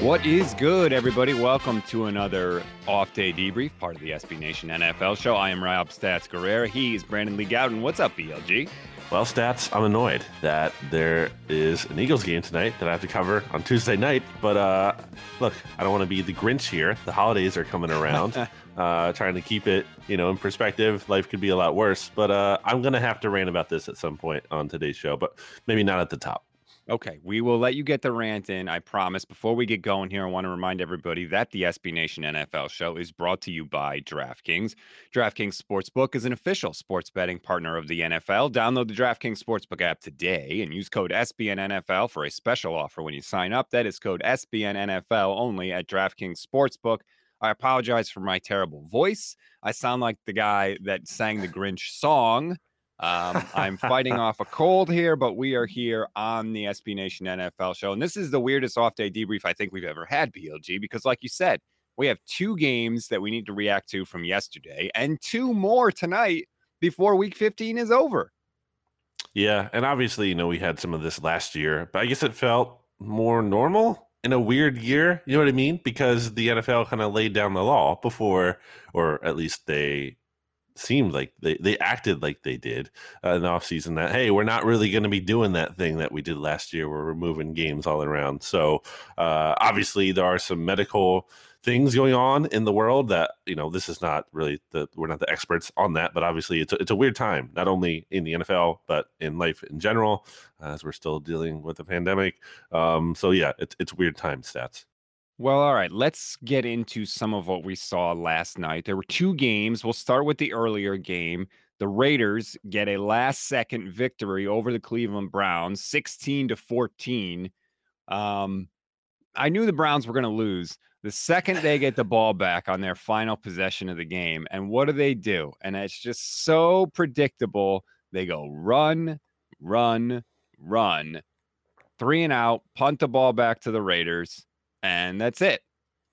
What is good, everybody? Welcome to another off day debrief, part of the SB Nation NFL show. I am Rob Stats Guerrera. He is Brandon Lee Gowton. What's up, BLG? Well, Stats, I'm annoyed that there is an Eagles game tonight that I have to cover on Tuesday night. But uh, look, I don't want to be the Grinch here. The holidays are coming around. uh, trying to keep it, you know, in perspective. Life could be a lot worse. But uh, I'm going to have to rant about this at some point on today's show, but maybe not at the top. Okay, we will let you get the rant in. I promise. Before we get going here, I want to remind everybody that the SB Nation NFL show is brought to you by DraftKings. DraftKings Sportsbook is an official sports betting partner of the NFL. Download the DraftKings Sportsbook app today and use code SBNNFL for a special offer when you sign up. That is code SBNNFL only at DraftKings Sportsbook. I apologize for my terrible voice. I sound like the guy that sang the Grinch song um, I'm fighting off a cold here, but we are here on the SB Nation NFL show. And this is the weirdest off day debrief I think we've ever had, BLG, because like you said, we have two games that we need to react to from yesterday and two more tonight before week 15 is over. Yeah. And obviously, you know, we had some of this last year, but I guess it felt more normal in a weird year. You know what I mean? Because the NFL kind of laid down the law before, or at least they seemed like they, they acted like they did uh, in the offseason that hey we're not really going to be doing that thing that we did last year. Where we're moving games all around. So uh, obviously there are some medical things going on in the world that you know this is not really the we're not the experts on that but obviously it's a, it's a weird time not only in the nfl but in life in general as we're still dealing with the pandemic. Um, so yeah it's, it's weird time stats well, all right. Let's get into some of what we saw last night. There were two games. We'll start with the earlier game. The Raiders get a last second victory over the Cleveland Browns, 16 to 14. Um, I knew the Browns were going to lose the second they get the ball back on their final possession of the game. And what do they do? And it's just so predictable. They go run, run, run, three and out, punt the ball back to the Raiders and that's it.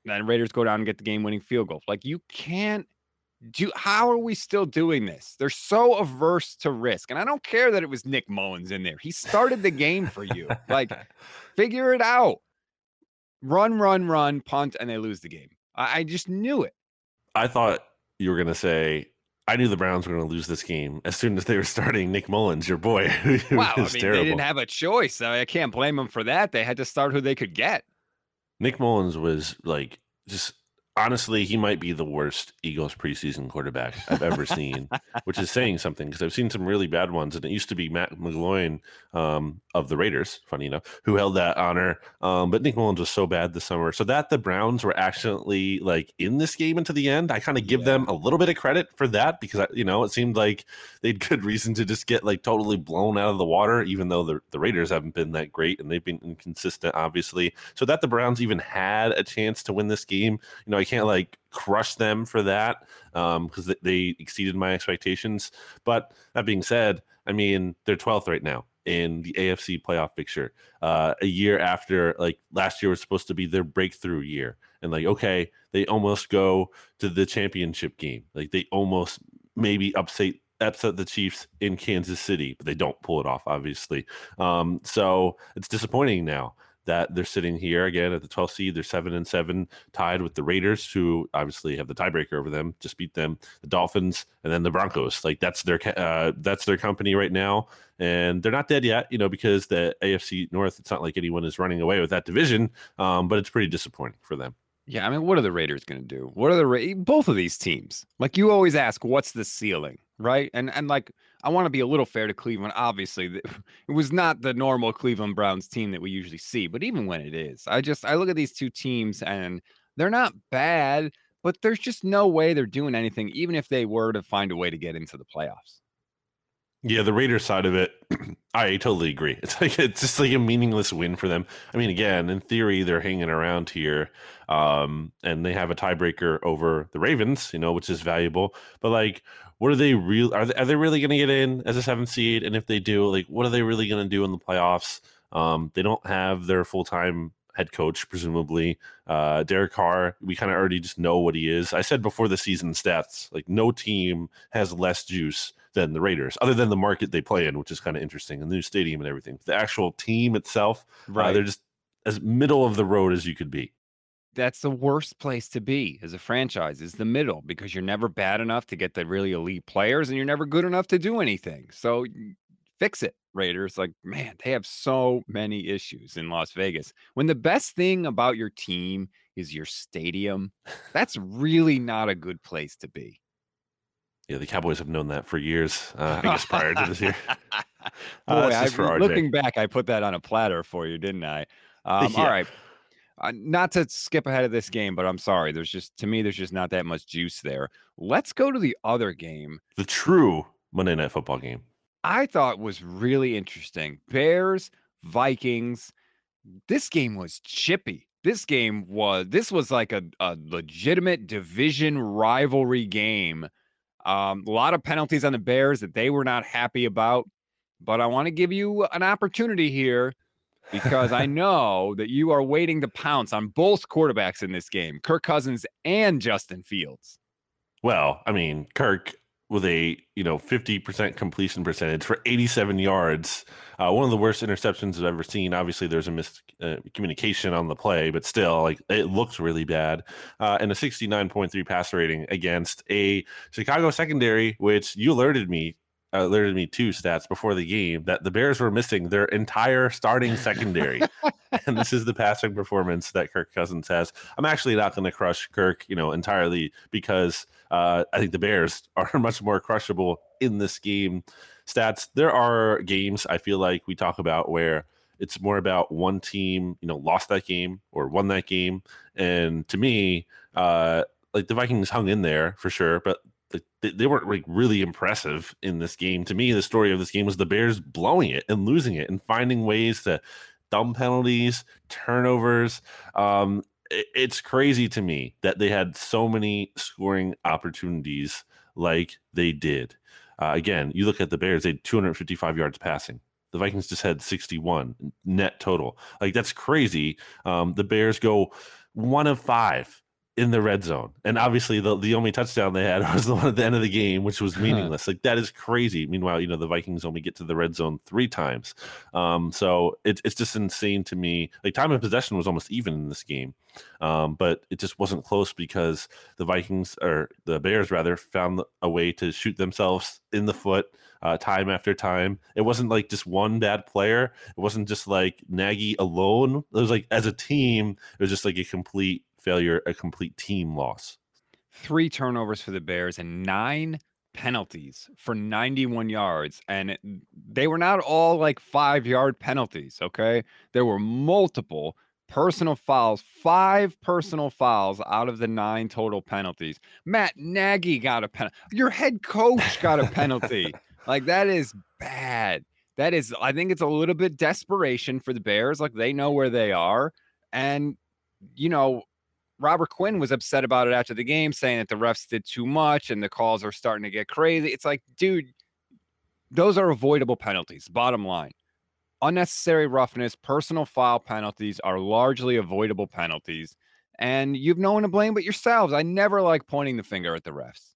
Then Raiders go down and get the game winning field goal. Like you can't do how are we still doing this? They're so averse to risk. And I don't care that it was Nick Mullens in there. He started the game for you. like figure it out. Run, run, run, punt, and they lose the game. I, I just knew it. I thought you were gonna say I knew the Browns were going to lose this game as soon as they were starting Nick Mullens, your boy. wow, I mean, terrible. they didn't have a choice. I can't blame them for that. They had to start who they could get. Nick Mullens was like just honestly, he might be the worst Eagles preseason quarterback I've ever seen, which is saying something because I've seen some really bad ones. And it used to be Matt McGloin um, of the Raiders, funny enough, who held that honor. Um, but Nick Mullens was so bad this summer. So that the Browns were actually like in this game into the end, I kind of give yeah. them a little bit of credit for that because, you know, it seemed like they had good reason to just get like totally blown out of the water, even though the, the Raiders haven't been that great and they've been inconsistent, obviously. So that the Browns even had a chance to win this game, you know, I can't like crush them for that because um, they exceeded my expectations. But that being said, I mean, they're 12th right now in the AFC playoff picture. Uh, a year after, like last year was supposed to be their breakthrough year. And like, okay, they almost go to the championship game. Like they almost maybe upset upset the Chiefs in Kansas City, but they don't pull it off, obviously. Um, so it's disappointing now that they're sitting here again at the 12th seed. They're seven and seven, tied with the Raiders, who obviously have the tiebreaker over them. Just beat them, the Dolphins, and then the Broncos. Like that's their uh, that's their company right now, and they're not dead yet. You know, because the AFC North, it's not like anyone is running away with that division. Um, but it's pretty disappointing for them. Yeah, I mean, what are the Raiders going to do? What are the Ra- both of these teams? Like you always ask, what's the ceiling, right? And and like I want to be a little fair to Cleveland. Obviously, it was not the normal Cleveland Browns team that we usually see, but even when it is, I just I look at these two teams and they're not bad, but there's just no way they're doing anything, even if they were to find a way to get into the playoffs. Yeah, the Raiders side of it, I totally agree. It's like it's just like a meaningless win for them. I mean, again, in theory, they're hanging around here, um, and they have a tiebreaker over the Ravens, you know, which is valuable. But like, what are they real? Are they, are they really going to get in as a seventh seed? And if they do, like, what are they really going to do in the playoffs? Um, they don't have their full time head coach, presumably. Uh, Derek Carr, we kind of already just know what he is. I said before the season stats, like no team has less juice than the Raiders, other than the market they play in, which is kind of interesting, the new stadium and everything. The actual team itself, uh, right? Uh, they're just as middle of the road as you could be. That's the worst place to be as a franchise is the middle because you're never bad enough to get the really elite players and you're never good enough to do anything. So fix it, Raiders. Like, man, they have so many issues in Las Vegas. When the best thing about your team is your stadium, that's really not a good place to be. Yeah, the Cowboys have known that for years. Uh, I guess prior to this year. Uh, Boy, I, looking back, I put that on a platter for you, didn't I? Um, yeah. All right. Uh, not to skip ahead of this game, but I'm sorry. There's just to me, there's just not that much juice there. Let's go to the other game. The true Monday Night Football game. I thought was really interesting. Bears, Vikings. This game was chippy. This game was this was like a, a legitimate division rivalry game. Um, a lot of penalties on the Bears that they were not happy about. But I want to give you an opportunity here because I know that you are waiting to pounce on both quarterbacks in this game, Kirk Cousins and Justin Fields. Well, I mean, Kirk with a you know 50% completion percentage for 87 yards. Uh, one of the worst interceptions i've ever seen. Obviously there's a miscommunication uh, on the play but still like it looks really bad. Uh, and a 69.3 pass rating against a chicago secondary which you alerted me alerted me two stats before the game that the Bears were missing their entire starting secondary. and this is the passing performance that Kirk Cousins has. I'm actually not going to crush Kirk, you know, entirely because uh, I think the Bears are much more crushable in this game. Stats. There are games I feel like we talk about where it's more about one team, you know, lost that game or won that game. And to me, uh, like the Vikings hung in there for sure, but they, weren't like really impressive in this game. To me, the story of this game was the Bears blowing it and losing it and finding ways to dumb penalties, turnovers. Um, it, it's crazy to me that they had so many scoring opportunities like they did. Uh, again, you look at the Bears; they had 255 yards passing. The Vikings just had 61 net total. Like that's crazy. Um, the Bears go one of five in the red zone. And obviously the, the only touchdown they had was the one at the end of the game, which was meaningless. like that is crazy. Meanwhile, you know, the Vikings only get to the red zone three times. Um, so it, it's just insane to me. Like time of possession was almost even in this game. Um, but it just wasn't close because the Vikings or the Bears rather found a way to shoot themselves in the foot uh, time after time. It wasn't like just one bad player. It wasn't just like Nagy alone. It was like as a team, it was just like a complete failure, a complete team loss. Three turnovers for the Bears and nine penalties for 91 yards. And they were not all like five yard penalties. Okay. There were multiple personal fouls, five personal fouls out of the nine total penalties. Matt Nagy got a penalty. Your head coach got a penalty. like that is bad. That is, I think it's a little bit desperation for the Bears. Like they know where they are. And, you know, Robert Quinn was upset about it after the game, saying that the refs did too much and the calls are starting to get crazy. It's like, dude, those are avoidable penalties. Bottom line unnecessary roughness, personal foul penalties are largely avoidable penalties. And you've no one to blame but yourselves. I never like pointing the finger at the refs.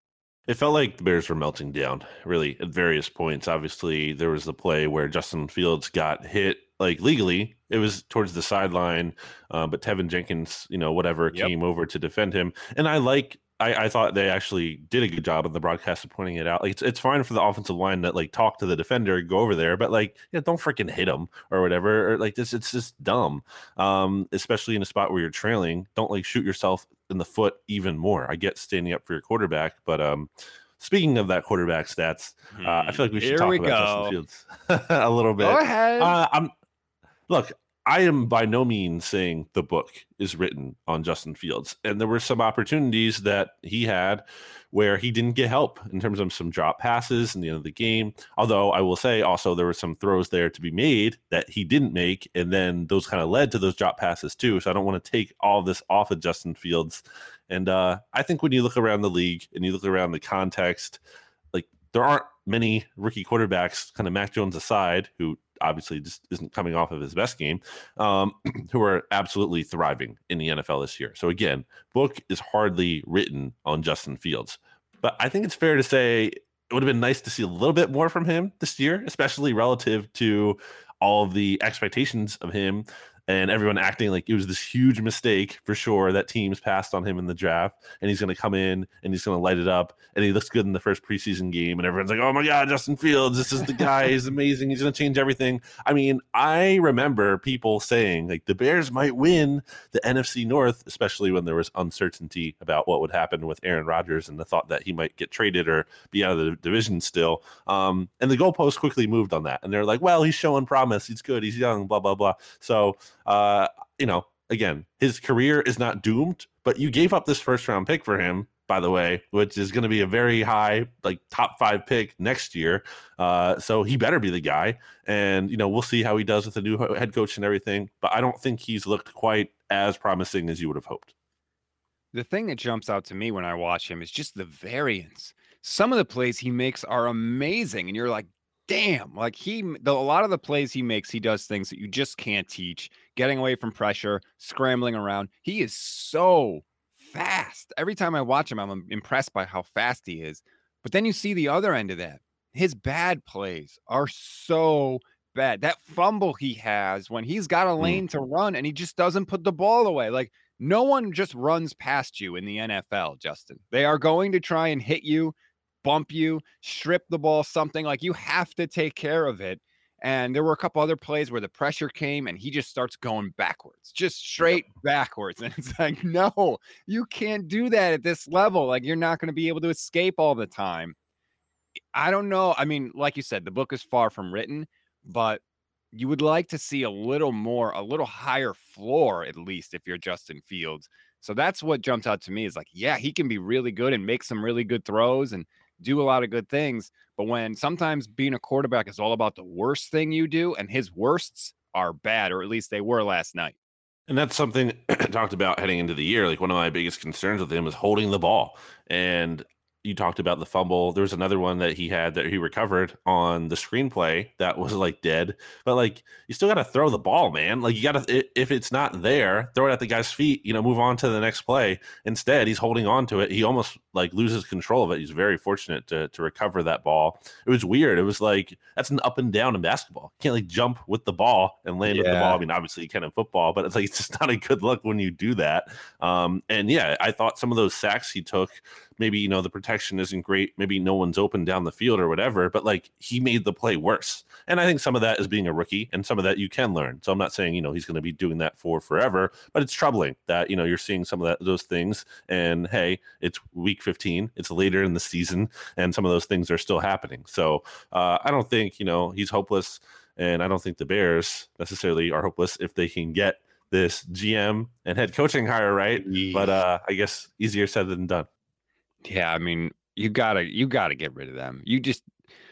It felt like the Bears were melting down, really, at various points. Obviously, there was the play where Justin Fields got hit like legally. It was towards the sideline, uh, but Teven Jenkins, you know, whatever, yep. came over to defend him. And I like I, I, thought they actually did a good job of the broadcast of pointing it out. Like it's, it's fine for the offensive line that like talk to the defender, go over there, but like yeah, don't freaking hit him or whatever. Or like this, it's just dumb. Um, especially in a spot where you're trailing. Don't like shoot yourself in the foot even more. I get standing up for your quarterback, but um, speaking of that quarterback stats, uh, I feel like we should Here talk we about go. Justin Fields a little bit. Go ahead. Uh, I'm look. I am by no means saying the book is written on Justin Fields, and there were some opportunities that he had where he didn't get help in terms of some drop passes in the end of the game. Although I will say also there were some throws there to be made that he didn't make, and then those kind of led to those drop passes too. So I don't want to take all this off of Justin Fields. And uh, I think when you look around the league and you look around the context, like there aren't many rookie quarterbacks, kind of Mac Jones aside, who obviously just isn't coming off of his best game, um, who are absolutely thriving in the NFL this year. So again, book is hardly written on Justin Fields, but I think it's fair to say it would have been nice to see a little bit more from him this year, especially relative to all the expectations of him and everyone acting like it was this huge mistake for sure that teams passed on him in the draft and he's going to come in and he's going to light it up and he looks good in the first preseason game and everyone's like oh my god justin fields this is the guy he's amazing he's going to change everything. I mean i remember people saying like the bears might win the nfc north especially when there was uncertainty about what would happen with aaron rodgers and the thought that he might get traded or be out of the division still. Um, and the goalpost quickly moved on that and they're like well he's showing promise he's good he's young blah blah blah. So uh, you know, again, his career is not doomed, but you gave up this first round pick for him, by the way, which is going to be a very high, like top five pick next year. Uh, so he better be the guy. And, you know, we'll see how he does with the new head coach and everything. But I don't think he's looked quite as promising as you would have hoped. The thing that jumps out to me when I watch him is just the variance. Some of the plays he makes are amazing. And you're like, damn, like he, the, a lot of the plays he makes, he does things that you just can't teach getting away from pressure, scrambling around. He is so fast. Every time I watch him, I'm impressed by how fast he is. But then you see the other end of that. His bad plays are so bad. That fumble he has when he's got a Mm. lane to run and he just doesn't put the ball away. Like no one just runs past you in the NFL, Justin. They are going to try and hit you, bump you, strip the ball, something like you have to take care of it. And there were a couple other plays where the pressure came and he just starts going backwards, just straight backwards. And it's like, no, you can't do that at this level. Like, you're not going to be able to escape all the time. I don't know. I mean, like you said, the book is far from written, but you would like to see a little more, a little higher floor, at least if you're Justin Fields. So that's what jumps out to me is like, yeah, he can be really good and make some really good throws and do a lot of good things. But when sometimes being a quarterback is all about the worst thing you do, and his worsts are bad, or at least they were last night. And that's something I talked about heading into the year. Like one of my biggest concerns with him is holding the ball. And you talked about the fumble. There was another one that he had that he recovered on the screenplay that was like dead. But like you still got to throw the ball, man. Like you got to if it's not there, throw it at the guy's feet. You know, move on to the next play. Instead, he's holding on to it. He almost like loses control of it. He's very fortunate to to recover that ball. It was weird. It was like that's an up and down in basketball. You can't like jump with the ball and land with the ball. I mean, obviously you can in football, but it's like it's just not a good look when you do that. Um, and yeah, I thought some of those sacks he took maybe you know the protection isn't great maybe no one's open down the field or whatever but like he made the play worse. And i think some of that is being a rookie and some of that you can learn. So i'm not saying you know he's going to be doing that for forever but it's troubling that you know you're seeing some of that those things and hey it's week 15 it's later in the season and some of those things are still happening. So uh, i don't think you know he's hopeless and i don't think the bears necessarily are hopeless if they can get this gm and head coaching hire right but uh i guess easier said than done Yeah, I mean, you gotta you gotta get rid of them. You just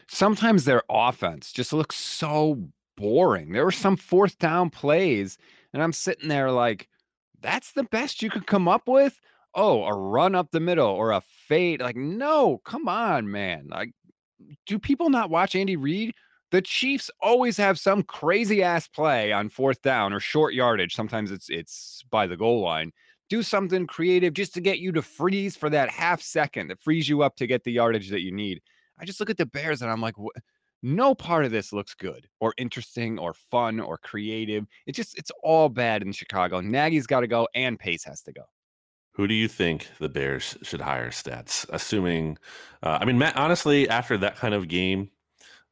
sometimes their offense just looks so boring. There were some fourth down plays, and I'm sitting there like, that's the best you could come up with. Oh, a run up the middle or a fade. Like, no, come on, man. Like, do people not watch Andy Reid? The Chiefs always have some crazy ass play on fourth down or short yardage. Sometimes it's it's by the goal line do something creative just to get you to freeze for that half second that frees you up to get the yardage that you need. I just look at the Bears and I'm like, "Wha- no part of this looks good or interesting or fun or creative. It just, it's all bad in Chicago. Nagy's got to go and Pace has to go. Who do you think the Bears should hire? Stats, assuming. Uh, I mean, Matt. Honestly, after that kind of game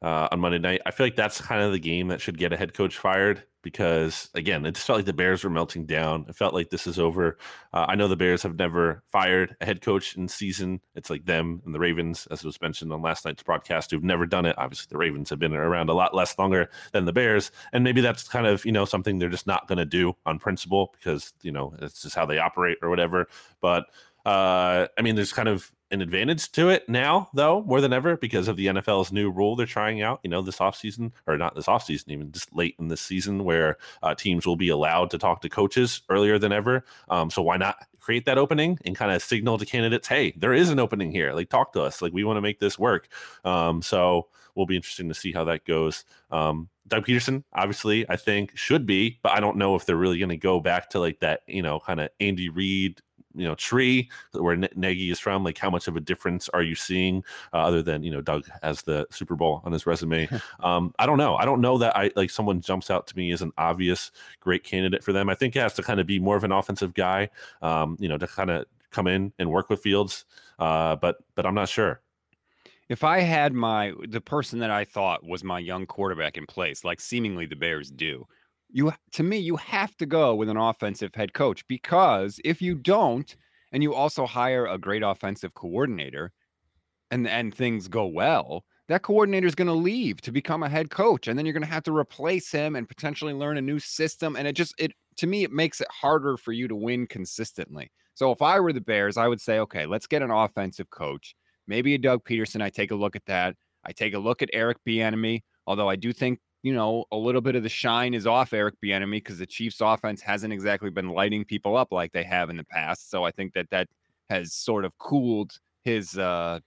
uh, on Monday night, I feel like that's kind of the game that should get a head coach fired because again, it just felt like the Bears were melting down. It felt like this is over. Uh, I know the Bears have never fired a head coach in season. It's like them and the Ravens, as was mentioned on last night's broadcast, who've never done it. Obviously, the Ravens have been around a lot less longer than the Bears, and maybe that's kind of you know something they're just not going to do on principle because you know it's just how they operate or whatever. But uh, I mean, there's kind of an advantage to it now, though, more than ever because of the NFL's new rule they're trying out, you know, this offseason, or not this offseason, even just late in this season, where uh, teams will be allowed to talk to coaches earlier than ever. Um, so why not create that opening and kind of signal to candidates, hey, there is an opening here. Like, talk to us. Like, we want to make this work. Um, so will be interesting to see how that goes. Um, Doug Pederson, obviously, I think should be, but I don't know if they're really going to go back to like that, you know, kind of Andy Reid you know tree where Nagy is from? Like, how much of a difference are you seeing uh, other than you know Doug has the Super Bowl on his resume? um, I don't know. I don't know that I like someone jumps out to me as an obvious great candidate for them. I think it has to kind of be more of an offensive guy, um, you know, to kind of come in and work with Fields. Uh, but but I'm not sure. If I had my the person that I thought was my young quarterback in place, like seemingly the Bears do, you to me you have to go with an offensive head coach because if you don't and you also hire a great offensive coordinator and and things go well that coordinator is going to leave to become a head coach and then you're going to have to replace him and potentially learn a new system and it just it to me it makes it harder for you to win consistently. So if i were the bears i would say okay let's get an offensive coach. Maybe a doug pederson i take a look at that. I take a look at eric bieniemy although i do think you know, a little bit of the shine is off Eric Bieniemy because the Chiefs' offense hasn't exactly been lighting people up like they have in the past. So I think that that has sort of cooled his uh,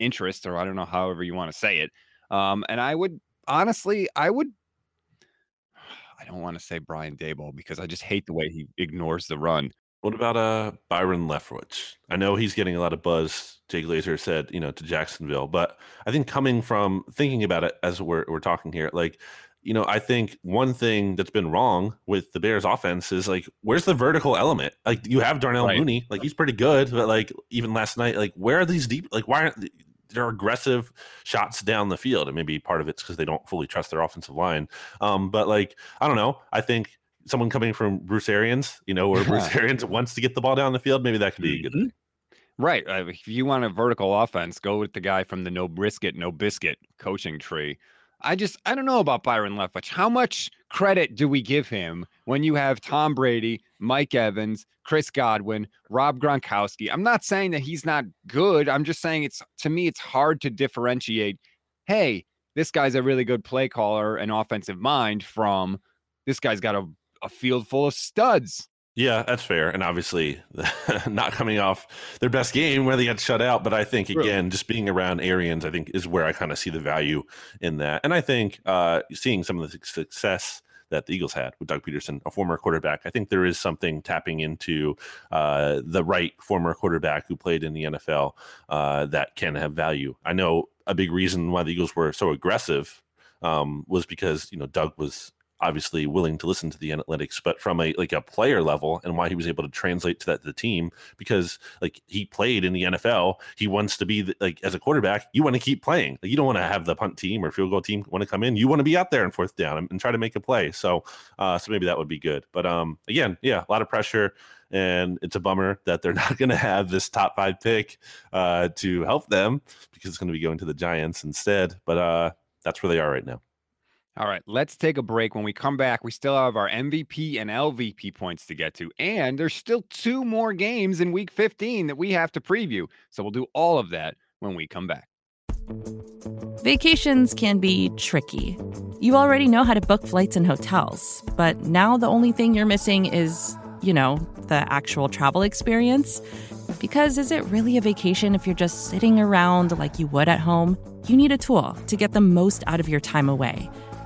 interest, or I don't know, however you want to say it. Um, and I would honestly, I would. I don't want to say Brian Daboll because I just hate the way he ignores the run. What about uh Byron Leftwich? I know he's getting a lot of buzz. Jay Glazer said, you know, to Jacksonville, but I think coming from thinking about it as we're we're talking here, like, you know, I think one thing that's been wrong with the Bears offense is like, where's the vertical element? Like, you have Darnell right. Mooney, like he's pretty good, but like even last night, like where are these deep? Like, why aren't there aggressive shots down the field? And maybe part of it's because they don't fully trust their offensive line. Um, but like, I don't know. I think someone coming from Bruce Arians, you know, where Bruce Arians wants to get the ball down the field, maybe that could be a good mm-hmm. thing. Right. Uh, if you want a vertical offense, go with the guy from the no brisket, no biscuit coaching tree. I just I don't know about Byron Leftwich. How much credit do we give him when you have Tom Brady, Mike Evans, Chris Godwin, Rob Gronkowski? I'm not saying that he's not good. I'm just saying it's to me it's hard to differentiate. Hey, this guy's a really good play caller and offensive mind from this guy's got a a field full of studs. Yeah, that's fair. And obviously, not coming off their best game where they got shut out. But I think, again, just being around Arians, I think, is where I kind of see the value in that. And I think uh, seeing some of the success that the Eagles had with Doug Pederson, a former quarterback, I think there is something tapping into uh, the right former quarterback who played in the NFL uh, that can have value. I know a big reason why the Eagles were so aggressive um, was because, you know, Doug was obviously willing to listen to the analytics, but from a like a player level and why he was able to translate to that to the team because like he played in the NFL, he wants to be the, like as a quarterback, you want to keep playing. Like, you don't want to have the punt team or field goal team want to come in. You want to be out there in fourth down and, and try to make a play. So, uh, so maybe that would be good. But um, again, yeah, a lot of pressure. And it's a bummer that they're not going to have this top five pick uh, to help them because it's going to be going to the Giants instead. But uh, that's where they are right now. All right, let's take a break. When we come back, we still have our MVP and LVP points to get to. And there's still two more games in week 15 that we have to preview. So we'll do all of that when we come back. Vacations can be tricky. You already know how to book flights and hotels, but now the only thing you're missing is, you know, the actual travel experience. Because is it really a vacation if you're just sitting around like you would at home? You need a tool to get the most out of your time away.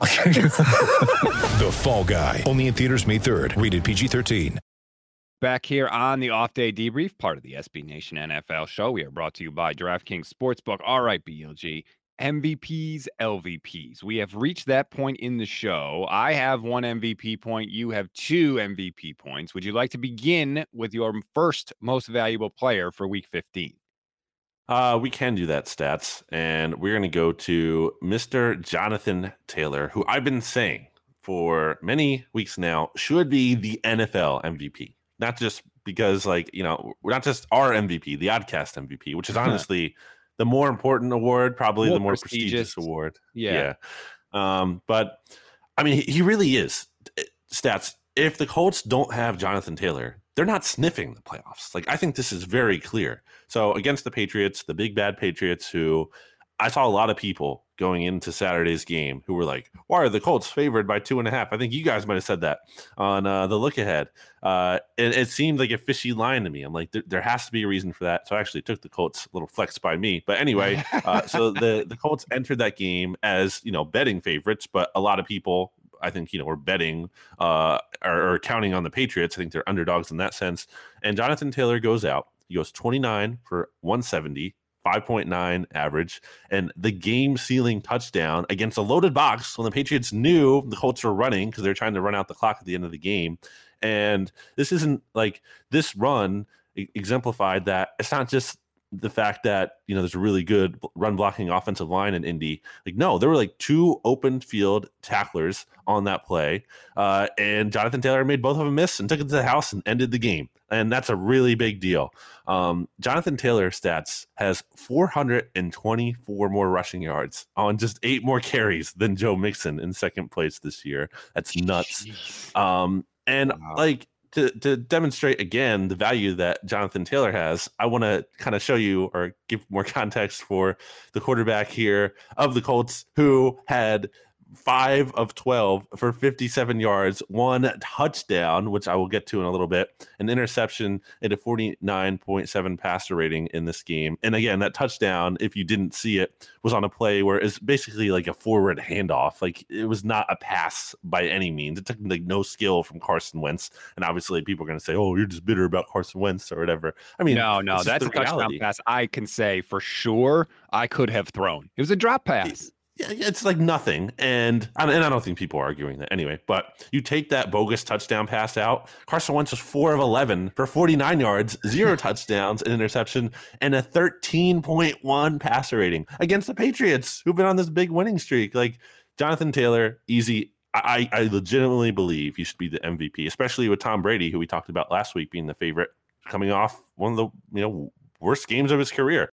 The Fall Guy. Only in theaters May 3rd. Rated PG-13. Back here on the off day debrief, part of the SB Nation NFL show. We are brought to you by DraftKings Sportsbook. All right, BLG. MVPs, LVPs. We have reached that point in the show. I have one MVP point. You have two MVP points. Would you like to begin with your first most valuable player for week 15? Uh, we can do that, stats. And we're going to go to Mr. Jonathan Taylor, who I've been saying for many weeks now should be the NFL MVP. Not just because, like, you know, we're not just our MVP, the Oddcast MVP, which is honestly the more important award, probably More the more prestigious. prestigious, award. Yeah. Yeah. Um, but I mean, he, he really is. Stats. If the Colts don't have Jonathan Taylor, they're not sniffing the playoffs. Like I think this is very clear. So against the Patriots, the big bad Patriots, who I saw a lot of people going into Saturday's game who were like, "Why are the Colts favored by two and a half?" I think you guys might have said that on uh, the look ahead. Uh, it, it seemed like a fishy line to me. I'm like, there, there has to be a reason for that. So I actually took the Colts. A little flex by me, but anyway. Uh, so the the Colts entered that game as you know betting favorites, but a lot of people. I think you know we're betting uh, or, or counting on the Patriots. I think they're underdogs in that sense. And Jonathan Taylor goes out. He goes 29 for 170, 5.9 average, and the game sealing touchdown against a loaded box when the Patriots knew the Colts were running because they're trying to run out the clock at the end of the game. And this isn't like this run exemplified that it's not just the fact that you know there's a really good run blocking offensive line in Indy. Like no, there were like two open field tacklers on that play, uh, and Jonathan Taylor made both of them miss and took it to the house and ended the game. And that's a really big deal. Um, Jonathan Taylor stats has 424 more rushing yards on just eight more carries than Joe Mixon in second place this year. That's nuts. Um, and Wow. like to, to demonstrate again the value that Jonathan Taylor has, I want to kind of show you or give more context for the quarterback here of the Colts who had five of 12 for 57 yards, one touchdown, which I will get to in a little bit, an interception, and a 49.7 passer rating in this game. And again, that touchdown, if you didn't see it, was on a play where it's basically like a forward handoff. Like it was not a pass by any means. It took like no skill from Carson Wentz. And obviously, people are going to say, oh, you're just bitter about Carson Wentz or whatever. I mean, no, no, that's a touchdown pass. I can say for sure I could have thrown. It was a drop pass. Yeah, it's like nothing, and and I don't think people are arguing that anyway. But you take that bogus touchdown pass out. Carson Wentz was four of eleven for forty nine yards, zero touchdowns, an interception, and a thirteen point one passer rating against the Patriots, who've been on this big winning streak. Like Jonathan Taylor, easy. I, I legitimately believe he should be the MVP, especially with Tom Brady, who we talked about last week being the favorite, coming off one of the you know worst games of his career.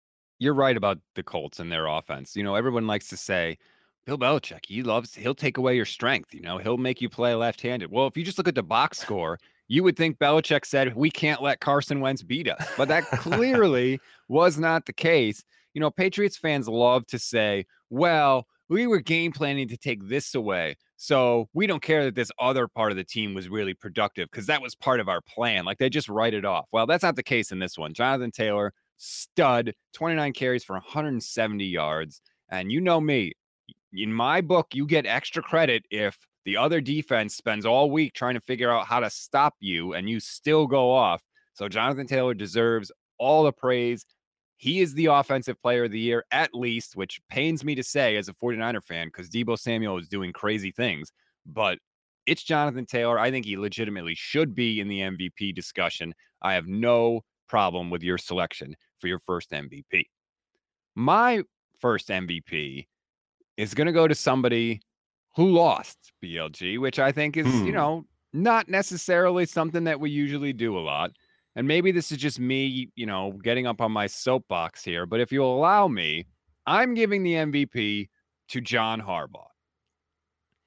You're right about the Colts and their offense. You know, everyone likes to say, Bill Belichick, he loves, he'll take away your strength. You know, he'll make you play left handed. Well, if you just look at the box score, you would think Belichick said, we can't let Carson Wentz beat us. But that clearly was not the case. You know, Patriots fans love to say, well, we were game planning to take this away. So we don't care that this other part of the team was really productive because that was part of our plan. Like they just write it off. Well, that's not the case in this one. Jonathan Taylor, stud, 29 carries for 170 yards. And you know me, in my book, you get extra credit if the other defense spends all week trying to figure out how to stop you and you still go off. So Jonathan Taylor deserves all the praise. He is the offensive player of the year, at least, which pains me to say as a 49er fan because Deebo Samuel is doing crazy things. But it's Jonathan Taylor. I think he legitimately should be in the MVP discussion. I have no problem with your selection for your first MVP. My first MVP is going to go to somebody who lost BLG, which I think is, you Hmm. know, not necessarily something that we usually do a lot. And maybe this is just me, you know, getting up on my soapbox here. But if you'll allow me, I'm giving the MVP to John Harbaugh.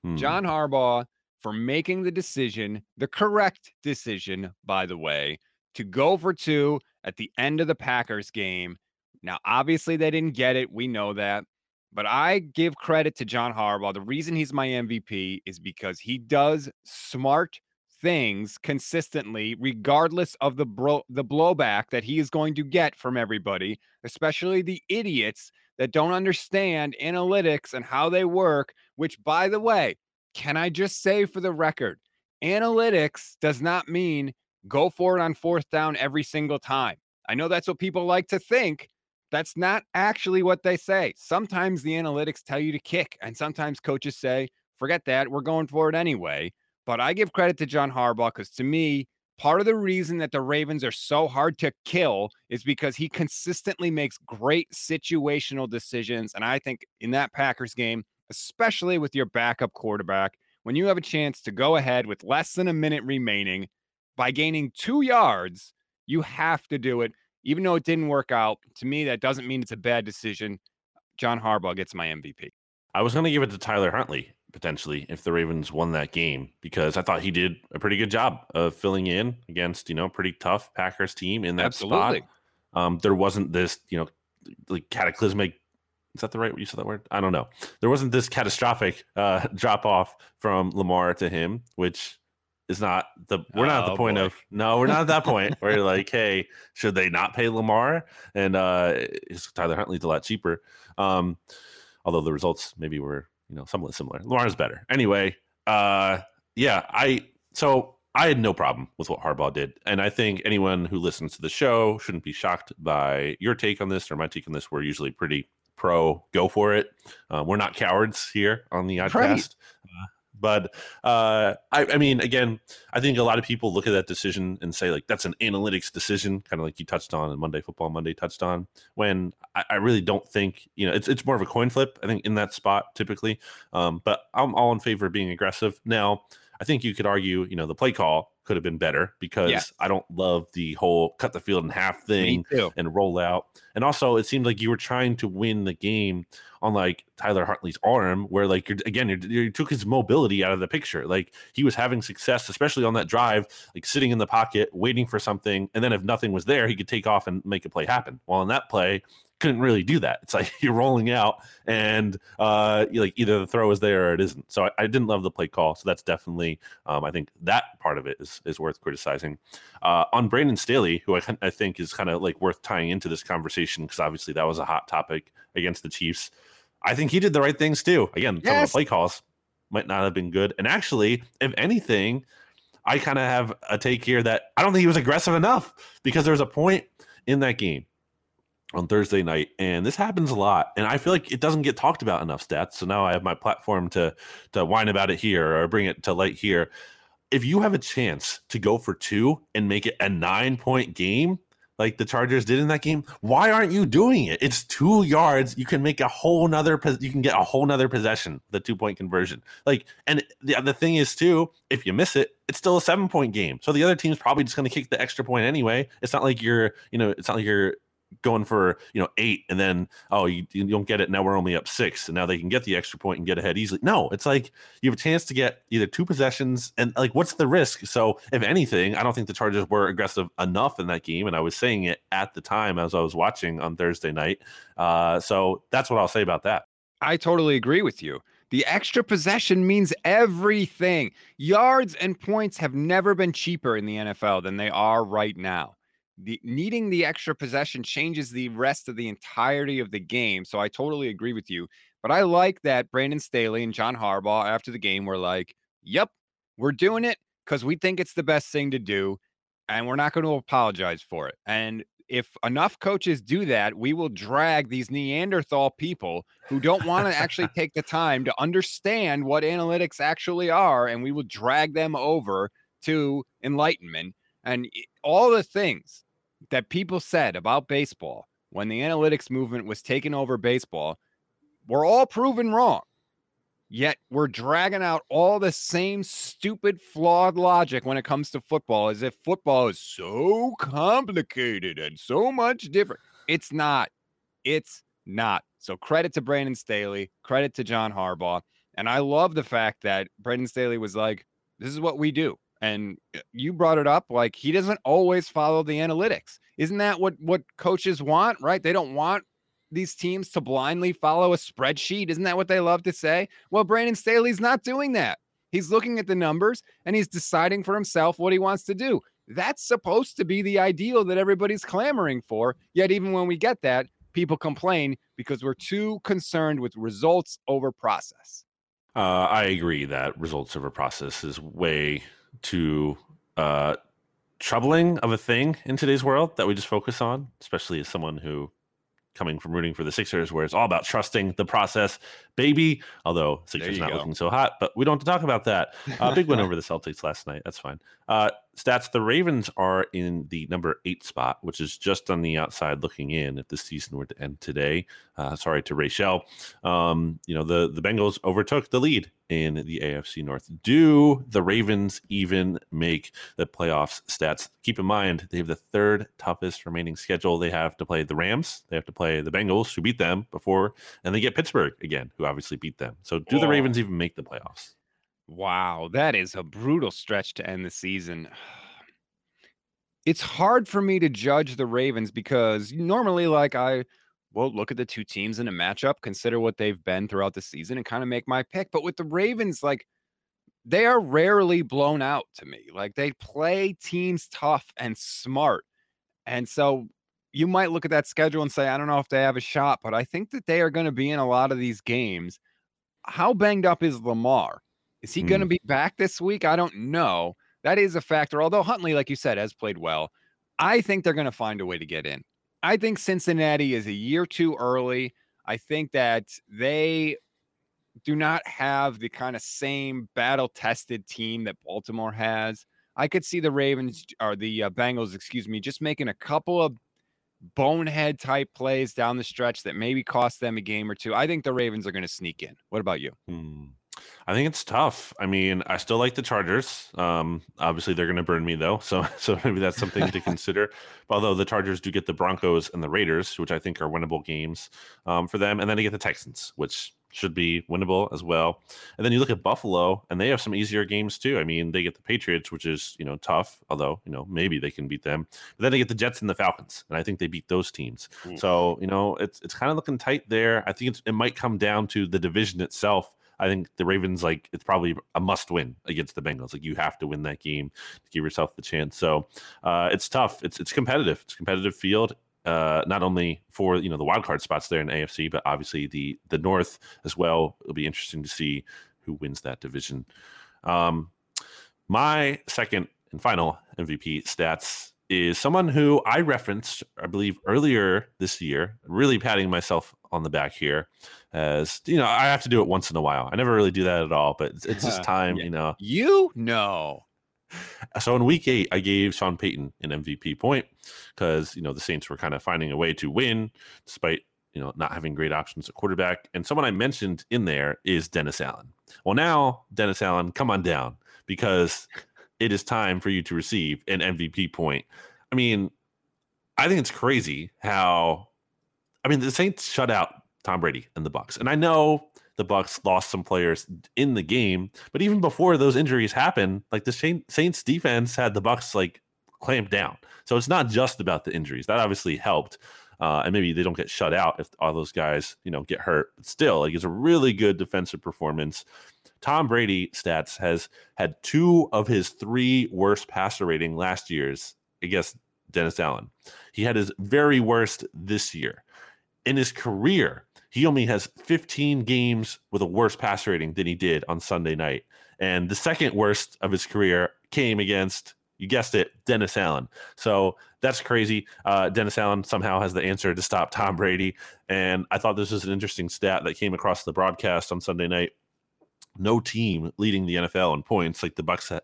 Hmm. John Harbaugh for making the decision, the correct decision, by the way, to go for two at the end of the Packers game. Now, obviously, they didn't get it. We know that. But I give credit to John Harbaugh. The reason he's my MVP is because he does smart things consistently, regardless of the bro- the blowback that he is going to get from everybody, especially the idiots that don't understand analytics and how they work. Which, by the way, can I just say for the record, analytics does not mean go for it on fourth down every single time. I know that's what people like to think. That's not actually what they say. Sometimes the analytics tell you to kick, and sometimes coaches say, forget that, we're going for it anyway. But I give credit to John Harbaugh because to me, part of the reason that the Ravens are so hard to kill is because he consistently makes great situational decisions. And I think in that Packers game, especially with your backup quarterback, when you have a chance to go ahead with less than a minute remaining by gaining two yards, you have to do it. Even though it didn't work out, to me, that doesn't mean it's a bad decision. John Harbaugh gets my MVP. I was going to give it to Tyler Huntley potentially if the Ravens won that game because I thought he did a pretty good job of filling in against you know pretty tough Packers team in that Absolutely. spot. Um, there wasn't this you know like cataclysmic. Is that the right use of that word? I don't know. There wasn't this catastrophic uh, drop off from Lamar to him, which is not the. We're not at Oh, the point boy. of no, we're not at that point where you're like, hey, should they not pay Lamar? And uh, is Tyler Huntley's a lot cheaper. Um, although the results maybe were you know somewhat similar. Lamar's better anyway. Uh, yeah, I so I had no problem with what Harbaugh did, and I think anyone who listens to the show shouldn't be shocked by your take on this or my take on this. We're usually pretty pro, go for it. Uh, we're not cowards here on the Right. podcast. But uh, I, I mean, again, I think a lot of people look at that decision and say like that's an analytics decision, kind of like you touched on in Monday Football Monday touched on. When I, I really don't think you know it's it's more of a coin flip. I think in that spot typically, um, but I'm all in favor of being aggressive. Now, I think you could argue, you know, the play call could have been better because Yes. I don't love the whole cut the field in half thing and roll out. And also, it seemed like you were trying to win the game on like Tyler Huntley's arm, where like you're again, you're, you took his mobility out of the picture. Like he was having success, especially on that drive, like sitting in the pocket, waiting for something, and then if nothing was there, he could take off and make a play happen. While in that play, couldn't really do that. It's like you're rolling out, and uh, you like either the throw is there or it isn't. So I, I didn't love the play call. So that's definitely, um, I think that part of it is is worth criticizing. Uh, on Brandon Staley, who I, I think is kind of like worth tying into this conversation because obviously that was a hot topic against the Chiefs. I think he did the right things too. Again, some of the play calls might not have been good. And actually, if anything, I kind of have a take here that I don't think he was aggressive enough because there was a point in that game on Thursday night, and this happens a lot, and I feel like it doesn't get talked about enough. Stats. So now I have my platform to to whine about it here or bring it to light here. If you have a chance to go for two and make it a nine point game, like the Chargers did in that game, why aren't you doing it? It's two yards. You can make a whole nother. You can get a whole nother possession. The two point conversion. Like, and the the thing is too, if you miss it, it's still a seven point game. So the other team's probably just going to kick the extra point anyway. It's not like you're, you know, it's not like you're going for you know eight and then oh you, you don't get it now we're only up six and now they can get the extra point and get ahead easily no it's like you have a chance to get either two possessions and like what's the risk so if anything i don't think the chargers were aggressive enough in that game and i was saying it at the time as i was watching on thursday night uh so that's what i'll say about that I totally agree with you. The extra possession means everything. Yards and points have never been cheaper in the NFL than they are right now. The needing the extra possession changes the rest of the entirety of the game. So I totally agree with you. But I like that Brandon Staley and John Harbaugh after the game were like, "Yep, we're doing it because we think it's the best thing to do, and we're not going to apologize for it." And if enough coaches do that, we will drag these Neanderthal people who don't want to actually take the time to understand what analytics actually are, and we will drag them over to enlightenment and eh, all the things that people said about baseball when the analytics movement was taking over baseball were all proven wrong. Yet we're dragging out all the same stupid, flawed logic when it comes to football, as if football is so complicated and so much different. It's not. It's not. So credit to Brandon Staley, credit to John Harbaugh. And I love the fact that Brandon Staley was like, this is what we do. And uh, you brought it up like he doesn't always follow the analytics. Isn't that what what coaches want, right? They don't want these teams to blindly follow a spreadsheet. Isn't that what they love to say? Well, Brandon Staley's not doing that. He's looking at the numbers and he's deciding for himself what he wants to do. That's supposed to be the ideal that everybody's clamoring for. Yet, even when we get that, people complain because we're too concerned with results over process. Uh, I agree that results over process is way too uh, troubling of a thing in today's world that we just focus on, especially as someone who coming from rooting for the Sixers, where it's all about trusting the process, baby. Although Sixers not go. looking so hot, but we don't have to talk about that. Uh, big win over the Celtics last night. That's fine. Uh, stats: The Ravens are in the number eight spot, which is just on the outside looking in. If the season were to end today, uh, sorry to Rachel. Um, you know the the Bengals overtook the lead in the AFC North. Do the Ravens even make the playoffs? Stats. Keep in mind they have the third toughest remaining schedule. They have to play the Rams. They have to play the Bengals, who beat them before, and they get Pittsburgh again, who obviously beat them. So do the Ravens even make the playoffs? Wow, that is a brutal stretch to end the season. It's hard for me to judge the Ravens because normally, like, I will look at the two teams in a matchup, consider what they've been throughout the season, and kind of make my pick. But with the Ravens, like, they are rarely blown out to me. Like, they play teams tough and smart. And so you might look at that schedule and say, I don't know if they have a shot, but I think that they are going to be in a lot of these games. How banged up is Lamar? Is he mm. going to be back this week? I don't know. That is a factor. Although Huntley, like you said, has played well. I think they're going to find a way to get in. I think Cincinnati is a year too early. I think that they do not have the kind of same battle tested team that Baltimore has. I could see the Ravens or the uh, Bengals, excuse me, just making a couple of bonehead type plays down the stretch that maybe cost them a game or two. I think the Ravens are going to sneak in. What about you? Hmm. I think it's tough. I mean, I still like the Chargers. Um, obviously, they're going to burn me though, so so maybe that's something to consider. Although the Chargers do get the Broncos and the Raiders, which I think are winnable games um, for them, and then they get the Texans, which should be winnable as well. And then you look at Buffalo, and they have some easier games too. I mean, they get the Patriots, which is you know tough, although you know maybe they can beat them. But then they get the Jets and the Falcons, and I think they beat those teams. Mm. So you know it's it's kind of looking tight there. I think it might come down to the division itself I think the Ravens like it's probably a must win against the Bengals. Like you have to win that game to give yourself the chance. So uh, it's tough. It's it's competitive. It's competitive field. Uh, not only for you know the wild card spots there in AFC, but obviously the the North as well. It'll be interesting to see who wins that division. Um, my second and final MVP stats is someone who I referenced, I believe, earlier this year. Really patting myself on the back here, as you know, I have to do it once in a while. I never really do that at all, but it's, it's just time, yeah. you know. You know. So in week eight, I gave Sean Payton an MVP point because you know the Saints were kind of finding a way to win despite you know not having great options at quarterback. And someone I mentioned in there is Dennis Allen. Well, now Dennis Allen, come on down because it is time for you to receive an MVP point. I mean, I think it's crazy how I mean the Saints shut out Tom Brady and the Bucks, And I know the Bucks lost some players in the game, but even before those injuries happened, like the Saints defense had the Bucks like clamped down. So it's not just about the injuries. That obviously helped. Uh, and maybe they don't get shut out if all those guys, you know, get hurt. But still, like it's a really good defensive performance. Tom Brady stats has had two of his three worst passer rating last year's against Dennis Allen. He had his very worst this year. In his career, he only has 15 games with a worse pass rating than he did on Sunday night. And the second worst of his career came against You guessed it, Dennis Allen. So that's crazy. Uh, Dennis Allen somehow has the answer to stop Tom Brady. And I thought this was an interesting stat that came across the broadcast on Sunday night. No team leading the NFL in points like the Bucks uh,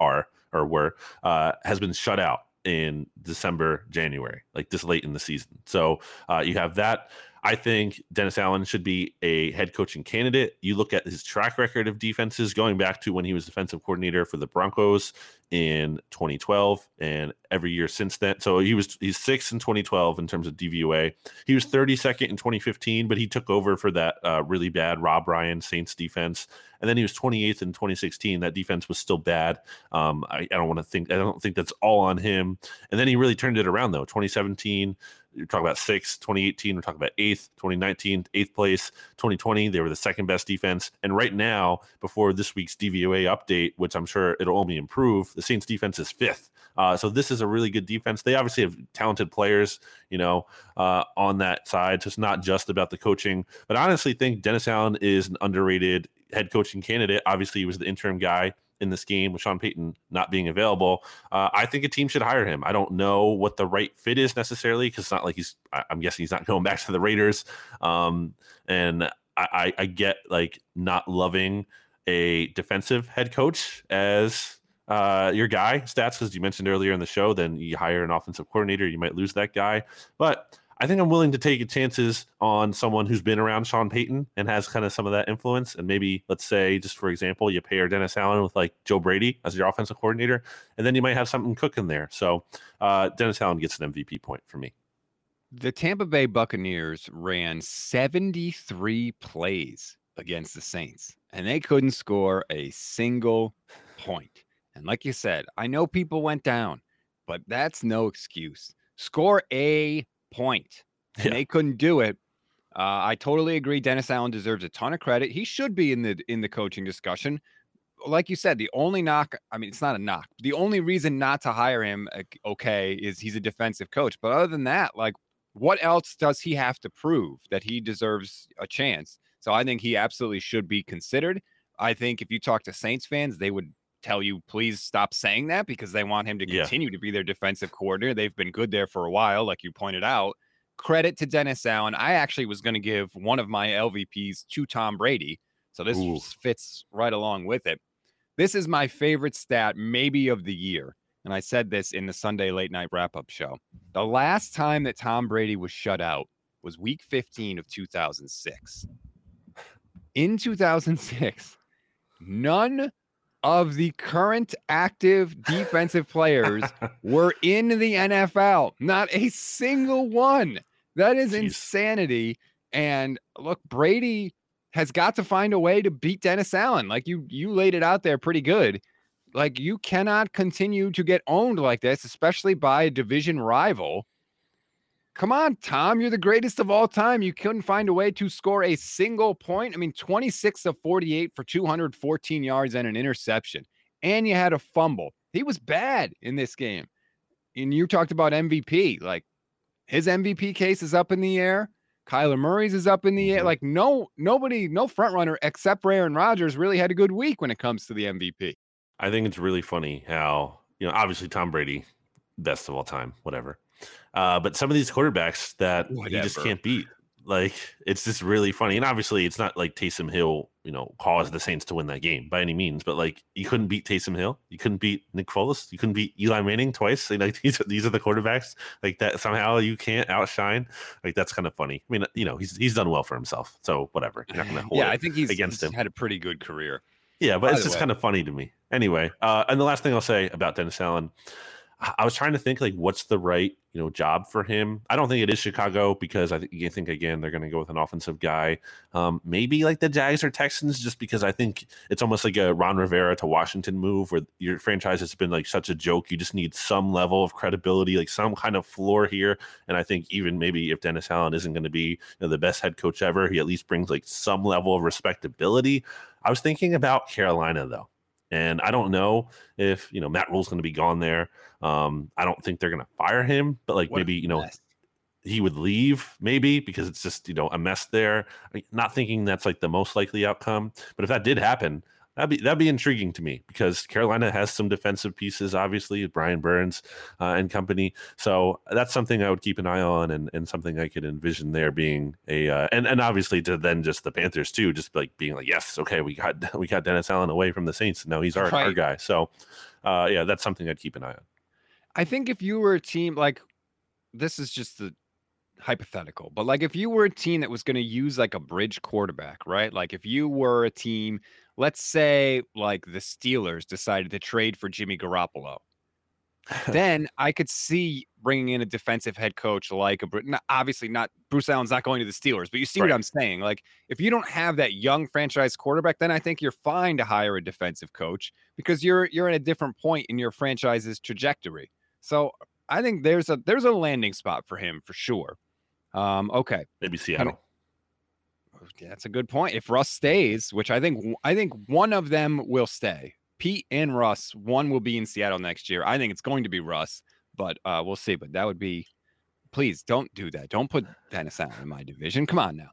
are or were uh, has been shut out in December, January, like this late in the season. So uh, you have that. I think Dennis Allen should be a head coaching candidate. You look at his track record of defenses going back to when he was defensive coordinator for the Broncos in 2012 and every year since then. So he was he's sixth in 2012 in terms of DVOA. He was 32nd in 2015, but he took over for that uh, really bad Rob Ryan Saints defense. And then he was 28th in 2016. That defense was still bad. Um, I, I don't want to think I don't think that's all on him. And then he really turned it around though. 2017 you're talking about sixth, 2018, we're talking about eighth, 2019, eighth place, 2020, they were the second best defense. And right now, before this week's DVOA update, which I'm sure it'll only improve, the Saints defense is fifth. Uh, so this is a really good defense. They obviously have talented players, you know, uh, on that side. So it's not just about the coaching. But I honestly think Dennis Allen is an underrated head coaching candidate. Obviously, he was the interim guy in this game with Sean Payton not being available, uh, I think a team should hire him. I don't know what the right fit is necessarily because it's not like he's. I, am guessing he's not going back to the Raiders. Um, and I, I get like not loving a defensive head coach as uh, your guy stats because you mentioned earlier in the show. Then you hire an offensive coordinator, you might lose that guy, but I think I'm willing to take chances on someone who's been around Sean Payton and has kind of some of that influence. And maybe, let's say, just for example, you pair Dennis Allen with like Joe Brady as your offensive coordinator, and then you might have something cooking there. So uh, Dennis Allen gets an MVP point for me. The Tampa Bay Buccaneers ran 73 plays against the Saints, and they couldn't score a single point. And like you said, I know people went down, but that's no excuse. Score a point. And yeah. they couldn't do it. Uh, I totally agree. Dennis Allen deserves a ton of credit. He should be in the in the coaching discussion. Like you said, the only knock, I mean, it's not a knock. The only reason not to hire him, okay, is he's a defensive coach. But other than that, like, what else does he have to prove that he deserves a chance? So I think he absolutely should be considered. I think if you talk to Saints fans, they would tell you please stop saying that because they want him to continue yeah. to be their defensive coordinator. They've been good there for a while, like you pointed out. Credit to Dennis Allen. I actually was going to give one of my LVPs to Tom Brady. So this Ooh. fits right along with it. This is my favorite stat, maybe of the year. And I said this in the Sunday late night wrap up show. The last time that Tom Brady was shut out was week 15 of 2006. In 2006, none of the current active defensive players were in the NFL. Not a single one. That is Jeez. insanity. And look, Brady has got to find a way to beat Dennis Allen. Like you you laid it out there pretty good. Like you cannot continue to get owned like this, especially by a division rival. Come on, Tom. You're the greatest of all time. You couldn't find a way to score a single point. I mean, 26 of 48 for 214 yards and an interception. And you had a fumble. He was bad in this game. And you talked about MVP. Like his MVP case is up in the air. Kyler Murray's is up in the air. Mm-hmm. Like no, nobody, no front runner except for Aaron Rodgers really had a good week when it comes to the MVP. I think it's really funny how, you know, obviously Tom Brady, best of all time, whatever. Uh, but some of these quarterbacks that Whatever. you just can't beat. Like it's just really funny, and obviously it's not like Taysom Hill, you know, caused the Saints to win that game by any means. But like you couldn't beat Taysom Hill, you couldn't beat Nick Foles, you couldn't beat Eli Manning twice. Like these, are, these are the quarterbacks like that. Somehow you can't outshine. Like that's kind of funny. I mean, you know, he's he's done well for himself, so whatever. yeah, I think he's against he's him. Had a pretty good career. Yeah, but By it's just way. kind of funny to me. Anyway, uh, and the last thing I'll say about Dennis Allen I was trying to think like what's the right you know job for him. I don't think it is Chicago because I think, I think again they're going to go with an offensive guy. Um, maybe like the Jags or Texans, just because I think it's almost like a Ron Rivera to Washington move, where your franchise has been like such a joke. You just need some level of credibility, like some kind of floor here. And I think even maybe if Dennis Allen isn't going to be you know, the best head coach ever, he at least brings like some level of respectability. I was thinking about Carolina though. And I don't know if you know Matt Rhule's going to be gone there. Um, I don't think they're going to fire him, but like what maybe you know mess. he would leave maybe because it's just you know a mess there. Not thinking that's like the most likely outcome, but if that did happen, That'd be that'd be intriguing to me because Carolina has some defensive pieces, obviously Brian Burns uh, and company. So that's something I would keep an eye on, and, and something I could envision there being a uh, and and obviously to then just the Panthers too, just like being like, yes, okay, we got we got Dennis Allen away from the Saints, now he's our, right. our guy. So uh, yeah, that's something I'd keep an eye on. I think if you were a team like this is just the hypothetical, but like if you were a team that was going to use like a bridge quarterback, right? Like if you were a team let's say like the Steelers decided to trade for Jimmy Garoppolo. then I could see bringing in a defensive head coach like a obviously not Bruce Allen's not going to the Steelers, but you see right. what I'm saying. Like if you don't have that young franchise quarterback, then I think you're fine to hire a defensive coach because you're you're at a different point in your franchise's trajectory. So I think there's a there's a landing spot for him for sure. Um, okay, maybe Seattle that's a good point. If Russ stays, which I think I think one of them will stay. Pete and Russ, one will be in Seattle next year. I think it's going to be Russ, but uh, we'll see. But that would be, please don't do that. Don't put Dennis Allen in my division. Come on now.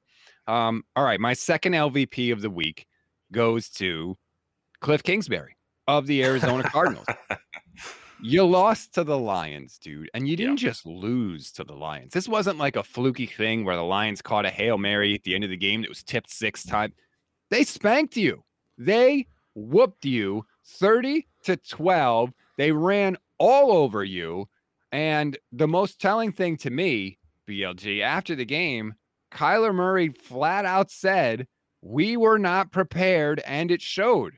Um, all right, my second LVP of the week goes to Cliff Kingsbury of the Arizona Cardinals. You lost to the Lions, dude, and you didn't yeah. just lose to the Lions. This wasn't like a fluky thing where the Lions caught a Hail Mary at the end of the game that was tipped six mm-hmm. times. They spanked you. They whooped you 30 to 12. They ran all over you. And the most telling thing to me, BLG, after the game, Kyler Murray flat out said, We were not prepared, and it showed.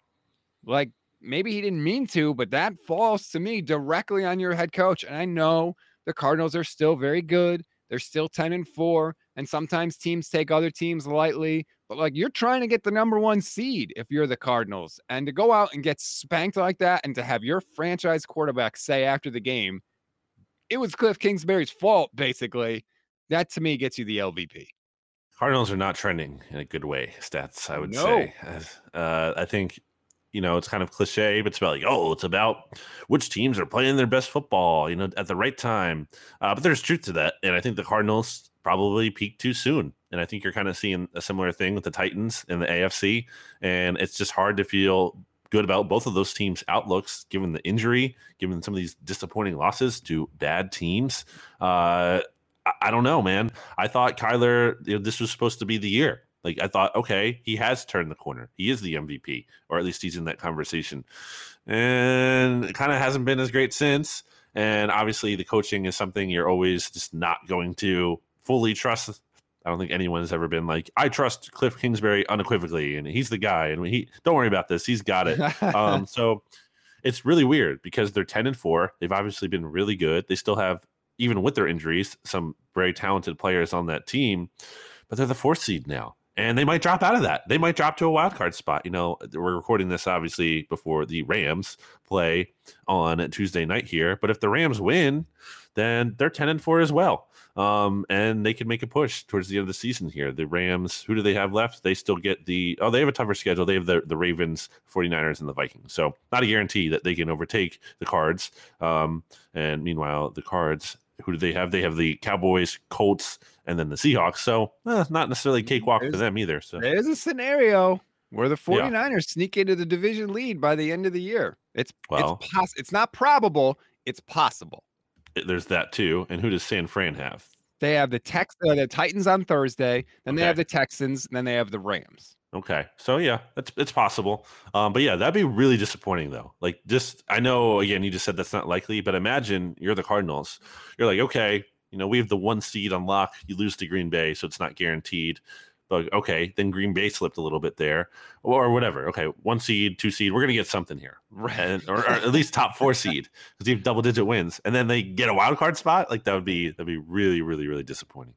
Like maybe he didn't mean to, but that falls to me directly on your head coach. And I know the Cardinals are still very good. They're still 10 and 4. And sometimes teams take other teams lightly. But like you're trying to get the number one seed if you're the Cardinals. And to go out and get spanked like that and to have your franchise quarterback say after the game, it was Cliff Kingsbury's fault, basically. That to me gets you the LVP. Cardinals are not trending in a good way. Stats, I would no. say. Uh, I think you know, it's kind of cliche, but it's about like, oh, it's about which teams are playing their best football, you know, at the right time. Uh, but there's truth to that, and I think the Cardinals probably peaked too soon, and I think you're kind of seeing a similar thing with the Titans in the AFC, and it's just hard to feel good about both of those teams' outlooks, given the injury, given some of these disappointing losses to bad teams. Uh, I, I don't know, man. I thought Kyler, you know, this was supposed to be the year like I thought, okay, he has turned the corner. He is the MVP, or at least he's in that conversation. And it kind of hasn't been as great since. And obviously, the coaching is something you're always just not going to fully trust. I don't think anyone has ever been like, I trust Cliff Kingsbury unequivocally, and he's the guy. And he don't worry about this, he's got it. um, so it's really weird because they're ten and four. They've obviously been really good. They still have, even with their injuries, some very talented players on that team, but they're the fourth seed now and they might drop out of that. They might drop to a wild card spot. You know, we're recording this obviously before the Rams play on Tuesday night here. But if the Rams win, then they're 10 and 4 as well. Um, and they can make a push towards the end of the season here. The Rams, who do they have left? They still get the oh, they have a tougher schedule. They have the, the Ravens, 49ers, and the Vikings. So not a guarantee that they can overtake the cards. Um, and meanwhile, the cards who do they have? They have the Cowboys, Colts, and then the Seahawks. So eh, not necessarily cakewalk there's, for them either. So there's a scenario where the 49ers yeah. sneak into the division lead by the end of the year. It's well, it's poss- it's not probable, it's possible. There's that too. And who does San Fran have? They have the Tex uh, the Titans on Thursday, then okay. they have the Texans, and then they have the Rams. Okay, so yeah, it's it's possible. Um, but yeah, that'd be really disappointing though. Like, just I know again, you just said that's not likely, but imagine you're the Cardinals. You're like, okay, you know, we have the one seed on lock. You lose to Green Bay, so it's not guaranteed. But okay, then Green Bay slipped a little bit there, or whatever. Okay, one seed, two seed, we're gonna get something here, right? or, or at least top four seed because you have double digit wins, and then they get a wild card spot. Like that would be that'd be really, really, really disappointing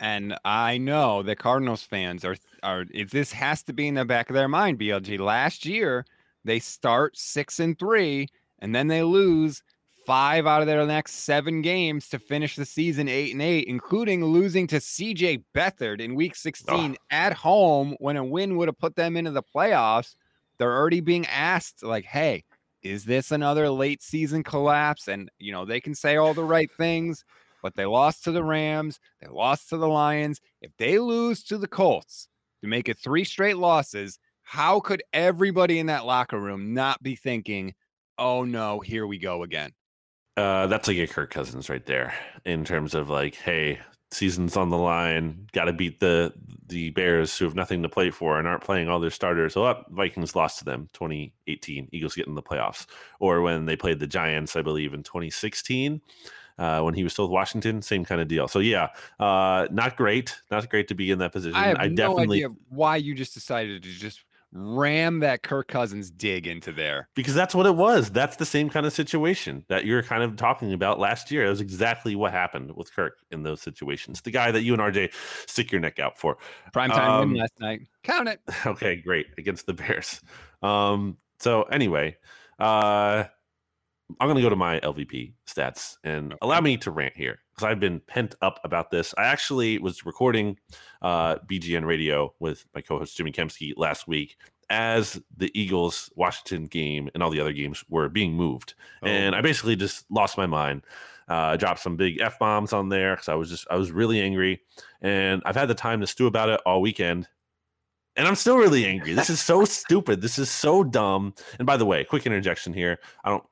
and I know that Cardinals fans are are this has to be in the back of their mind. BLG last year they start six and three, and then they lose five out of their next seven games to finish the season eight and eight, including losing to CJ Beathard in Week 16 oh. at home when a win would have put them into the playoffs. They're already being asked, like, "Hey, is this another late season collapse?" And you know they can say all the right things but they lost to the Rams. They lost to the Lions. If they lose to the Colts to make it three straight losses, How could everybody in that locker room not be thinking, "Oh no, here we go again"? Uh, that's like a Kirk Cousins right there in terms of like, hey, season's on the line, got to beat the the Bears who have nothing to play for and aren't playing all their starters. So up, Vikings lost to them 2018. Eagles get in the playoffs, or when they played the Giants, I believe in 2016. Uh, when he was still with Washington, same kind of deal. So yeah, uh, not great, not great to be in that position. I have I no definitely idea why you just decided to just ram that Kirk Cousins dig into there. because that's what it was. That's the same kind of situation that you were kind of talking about last year. That was exactly what happened with Kirk in those situations. The guy that you and RJ stick your neck out for. Primetime Um, win last night. Count it. Okay, great against the Bears. Um, so anyway, uh, I'm gonna go to my LVP stats and allow me to rant here because I've been pent up about this. I actually was recording uh, BGN Radio with my co-host Jimmy Kempski last week as the Eagles Washington game and all the other games were being moved, and I basically just lost my mind. Uh, dropped some big f bombs on there because I was just I was really angry, and I've had the time to stew about it all weekend and I'm still really angry. This is so stupid. This is so dumb. And by the way, quick interjection here. I don't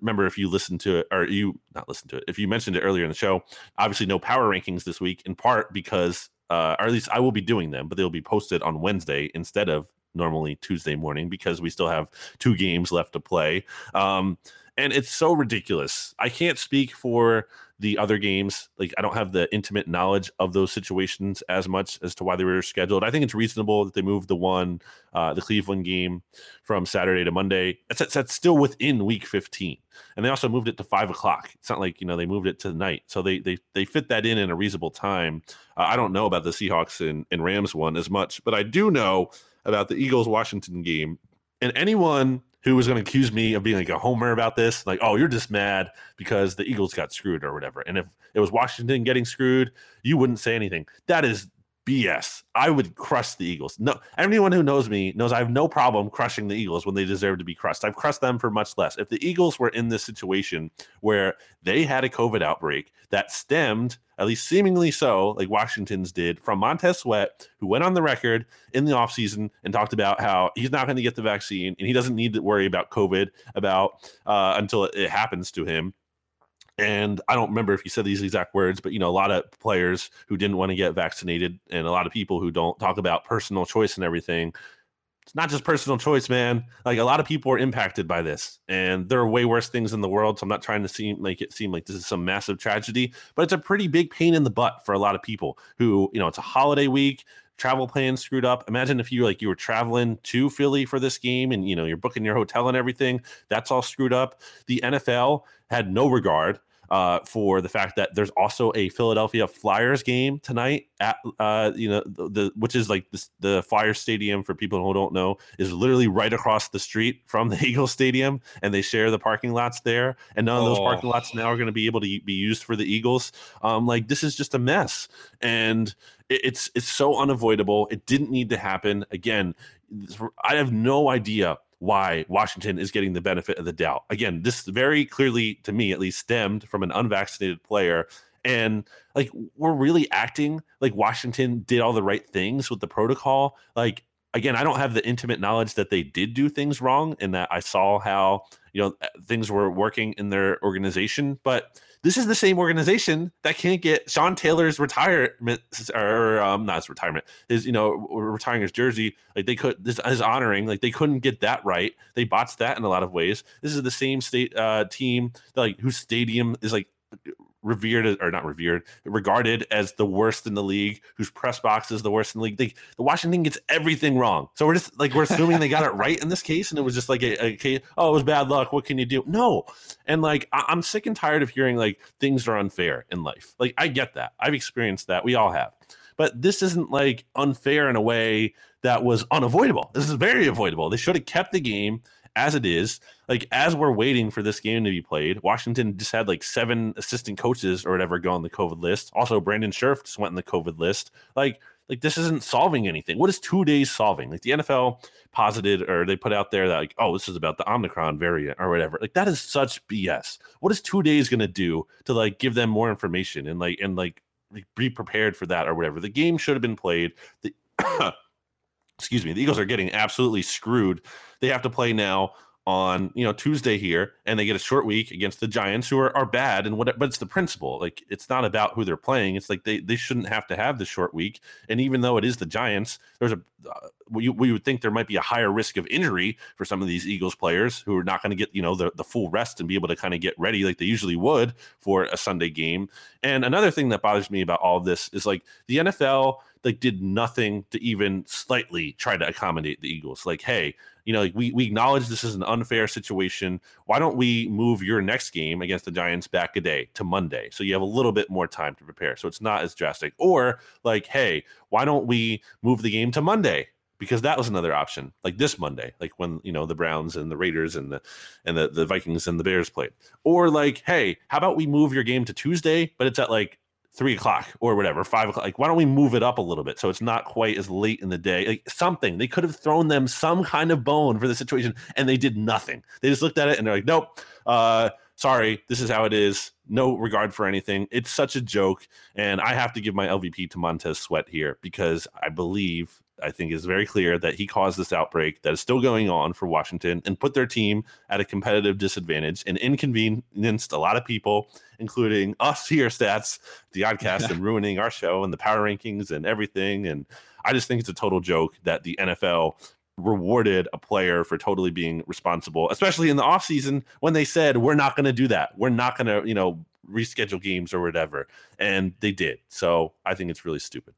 remember if you listened to it or you not listened to it. If you mentioned it earlier in the show, obviously no power rankings this week, in part because, uh, or at least I will be doing them, but they'll be posted on Wednesday instead of normally Tuesday morning because we still have two games left to play. Um, and it's so ridiculous. I can't speak for the other games. Like I don't have the intimate knowledge of those situations as much as to why they were scheduled. I think it's reasonable that they moved the one, uh, the Cleveland game from Saturday to Monday. That's, that's still within week 15. And they also moved it to five o'clock. It's not like, you know, they moved it to the night. So they, they, they fit that in in a reasonable time. Uh, I don't know about the Seahawks and, and Rams one as much, but I do know about the Eagles Washington game and anyone who was going to accuse me of being like a homer about this, like, oh, you're just mad because the Eagles got screwed or whatever. And if it was Washington getting screwed, you wouldn't say anything. That is BS. I would crush the Eagles. No, anyone who knows me knows I have no problem crushing the Eagles when they deserve to be crushed. I've crushed them for much less. If the Eagles were in this situation where they had a COVID outbreak that stemmed, at least seemingly so, like Washington's did, from Montez Sweat, who went on the record in the offseason and talked about how he's not going to get the vaccine and he doesn't need to worry about COVID about uh, until it, it happens to him and I don't remember if he said these exact words, but you know, a lot of players who didn't want to get vaccinated, and a lot of people who don't talk about personal choice and everything. It's not just personal choice, man. Like a lot of people are impacted by this, and there are way worse things in the world. So I'm not trying to seem make it seem like this is some massive tragedy, but it's a pretty big pain in the butt for a lot of people who, you know, it's a holiday week travel plans screwed up. Imagine if you like you were traveling to Philly for this game and you know you're booking your hotel and everything. That's all screwed up. The NFL had no regard uh, for the fact that there's also a Philadelphia Flyers game tonight at uh, you know the, the which is like this, the Flyers Stadium for people who don't know is literally right across the street from the Eagles Stadium, and they share the parking lots there. And none of those parking Oh. lots now are going to be able to be used for the Eagles. Um, like this is just a mess, and it- it's it's so unavoidable. It didn't need to happen. Again, I have no idea why Washington is getting the benefit of the doubt. Again, this very clearly, to me at least, stemmed from an unvaccinated player. And like, we're really acting like Washington did all the right things with the protocol. Like, again, I don't have the intimate knowledge that they did do things wrong and that I saw how, you know, things were working in their organization. But this is the same organization that can't get Sean Taylor's retirement or um, not his retirement, his you know retiring his jersey. Like they could this his honoring, like they couldn't get that right. They botched that in a lot of ways. This is the same state uh, team that, like whose stadium is like revered or not revered, regarded as the worst in the league, whose press box is the worst in the league. They, the Washington gets everything wrong. So we're just like we're assuming they got it right in this case, and it was just like a, a case. Oh, it was bad luck. What can you do? No, and like I, I'm sick and tired of hearing like things are unfair in life. Like I get that. I've experienced that. We all have. But this isn't like unfair in a way that was unavoidable. This is very avoidable. They should have kept the game as it is. Like as we're waiting for this game to be played, Washington just had like seven assistant coaches or whatever go on the COVID list. Also, Brandon Scherff just went on the COVID list. Like, like this isn't solving anything. What is two days solving? Like the NFL posited or they put out there that like, oh, this is about the Omicron variant or whatever. Like that is such BS. What is two days gonna do to like give them more information and like and like be prepared for that or whatever? The game should have been played. The excuse me, the Eagles are getting absolutely screwed. They have to play now on you know Tuesday here, and they get a short week against the Giants, who are, are bad and what. But it's the principle. Like it's not about who they're playing. It's like they they shouldn't have to have the short week. And even though it is the Giants, there's a uh, we, we would think there might be a higher risk of injury for some of these Eagles players who are not going to get you know the the full rest and be able to kind of get ready like they usually would for a Sunday game. And another thing that bothers me about all of this is like the NFL like did nothing to even slightly try to accommodate the Eagles. Like, hey, you know, like we we acknowledge this is an unfair situation. Why don't we move your next game against the Giants back a day to Monday so you have a little bit more time to prepare, so it's not as drastic. Or like, hey, why don't we move the game to Monday? Because that was another option, like this Monday, like when you know the Browns and the Raiders and the and the, the Vikings and the Bears played. Or like, hey, how about we move your game to Tuesday, but it's at like three o'clock or whatever, five o'clock. Like, why don't we move it up a little bit so it's not quite as late in the day? Like something. They could have thrown them some kind of bone for the situation, and they did nothing. They just looked at it and they're like, nope. Uh, sorry, this is how it is. No regard for anything. It's such a joke. And I have to give my LVP to Montez Sweat here because I believe I think is very clear that he caused this outbreak that is still going on for Washington and put their team at a competitive disadvantage and inconvenienced a lot of people, including us here, stats, the oddcast, and ruining our show and the power rankings and everything. And I just think it's a total joke that the NFL rewarded a player for totally being responsible, especially in the offseason when they said, we're not going to do that. We're not going to, you know, reschedule games or whatever. And they did. So I think it's really stupid.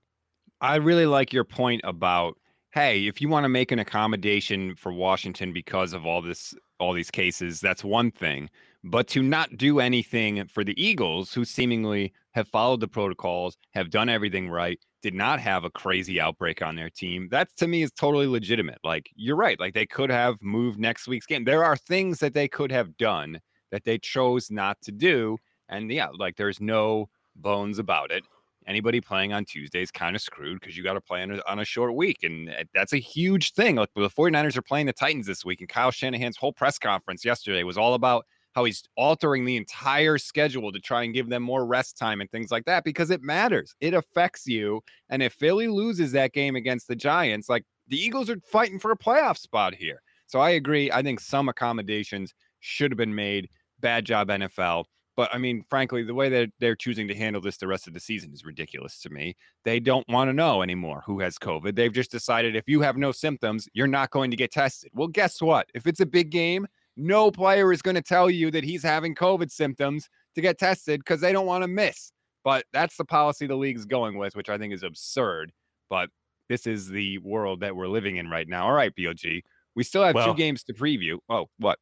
I really like your point about hey, if you want to make an accommodation for Washington because of all this all these cases, that's one thing. But to not do anything for the Eagles, who seemingly have followed the protocols, have done everything right, did not have a crazy outbreak on their team, that to me is totally legitimate. Like you're right. Like they could have moved next week's game. There are things that they could have done that they chose not to do. And yeah, like there's no bones about it anybody playing on Tuesday is kind of screwed because you got to play on a, on a short week. And eh, that's a huge thing. Like the 49ers are playing the Titans this week, and Kyle Shanahan's whole press conference yesterday was all about how he's altering the entire schedule to try and give them more rest time and things like that because it matters. It affects you. And if Philly loses that game against the Giants, like the Eagles are fighting for a playoff spot here. So I agree. I think some accommodations should have been made. Bad job, NFL. But I mean, frankly, the way that they're choosing to handle this the rest of the season is ridiculous to me. They don't want to know anymore who has COVID. They've just decided if you have no symptoms, you're not going to get tested. Well, guess what? If it's a big game, no player is going to tell you that he's having COVID symptoms to get tested because they don't want to miss. But that's the policy the league's going with, which I think is absurd. But this is the world that we're living in right now. All right, BLG. We still have well, two games to preview. Oh, what?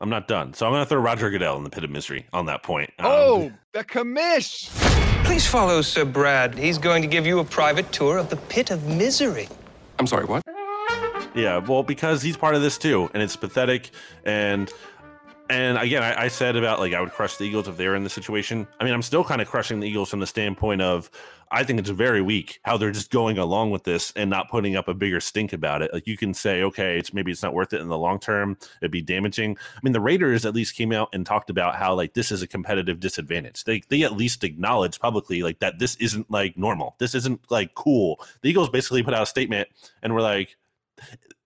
I'm not done. So I'm going to throw Roger Goodell in the pit of misery on that point. Um, oh, the commish. Please follow Sir Brad. He's going to give you a private tour of the pit of misery. I'm sorry, what? Yeah, well, because he's part of this too, and it's pathetic. And and again, I, I, said about like I would crush the Eagles if they were in the situation. I mean, I'm still kind of crushing the Eagles from the standpoint of I think it's very weak how they're just going along with this and not putting up a bigger stink about it. Like you can say, okay, it's maybe it's not worth it in the long term. It'd be damaging. I mean, the Raiders at least came out and talked about how like this is a competitive disadvantage. They they at least acknowledge publicly like that this isn't like normal. This isn't like cool. The Eagles basically put out a statement and were like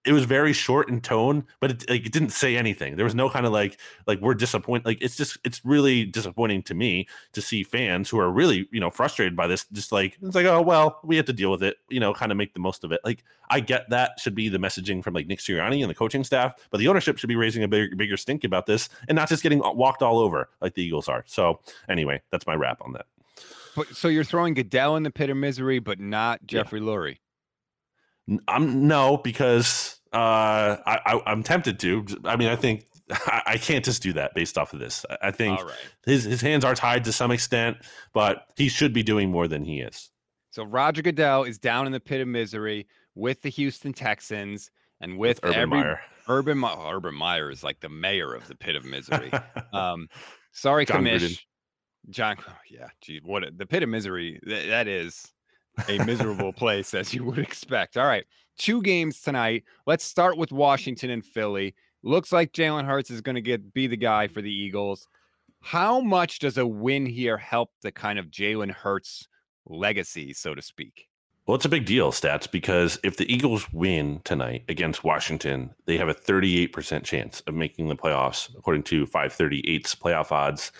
it was very short in tone, but it, like, it didn't say anything. There was no kind of like like we're disappointed. Like it's just it's really disappointing to me to see fans who are really you know frustrated by this. Just like it's like oh well we have to deal with it. You know, kind of make the most of it. Like I get that should be the messaging from like Nick Sirianni and the coaching staff, but the ownership should be raising a bigger bigger stink about this and not just getting walked all over like the Eagles are. So anyway, that's my wrap on that. But, so you're throwing Goodell in the pit of misery, but not Jeffrey yeah. Lurie. I'm no because uh, I, I am tempted to. I mean, I think I, I, can't just do that based off of this. I, I think right. his his hands are tied to some extent, but he should be doing more than he is. So Roger Goodell is down in the pit of misery with the Houston Texans and with, with Urban every, Meyer. Urban Urban Meyer is like the mayor of the pit of misery. um, sorry, John Commish. Gruden. John, oh, yeah, gee, what a, the pit of misery that, that is a miserable place as you would expect. All right, two games tonight. Let's start with Washington and Philly. Looks like Jalen Hurts is going to get be the guy for the Eagles. How much does a win here help the kind of Jalen Hurts legacy, so to speak? Well, it's a big deal, stats, because if the Eagles win tonight against Washington, they have a 38% chance of making the playoffs, according to 538's playoff odds.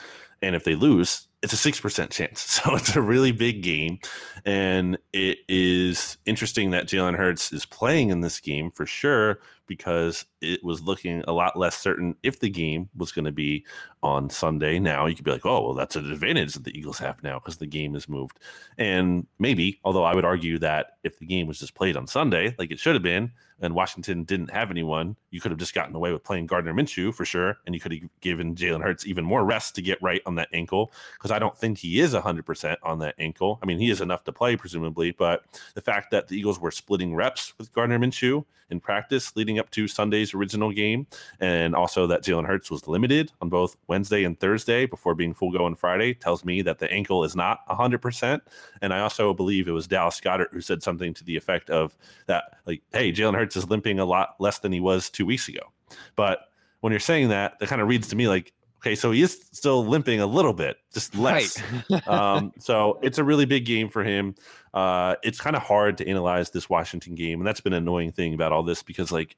And if they lose, it's a 6% chance. So it's a really big game. And it is interesting that Jalen Hurts is playing in this game for sure, because it was looking a lot less certain if the game was going to be on Sunday. Now you could be like, oh, well, that's an advantage that the Eagles have now because the game is moved. And maybe, although I would argue that if the game was just played on Sunday, like it should have been, and Washington didn't have anyone, you could have just gotten away with playing Gardner Minshew for sure. And you could have given Jalen Hurts even more rest to get right on that ankle because I don't think he is 100% on that ankle. I mean, he is enough to play, presumably, but the fact that the Eagles were splitting reps with Gardner Minshew in practice leading up to Sunday's original game, and also that Jalen Hurts was limited on both Wednesday and Thursday before being full go on Friday tells me that the ankle is not 100%. And I also believe it was Dallas Goedert who said something to the effect of that, like, hey, Jalen Hurts is limping a lot less than he was two weeks ago. But when you're saying that, that kind of reads to me like, okay, so he is still limping a little bit, just less. Right. um, so it's a really big game for him. Uh, it's kind of hard to analyze this Washington game, and that's been an annoying thing about all this because like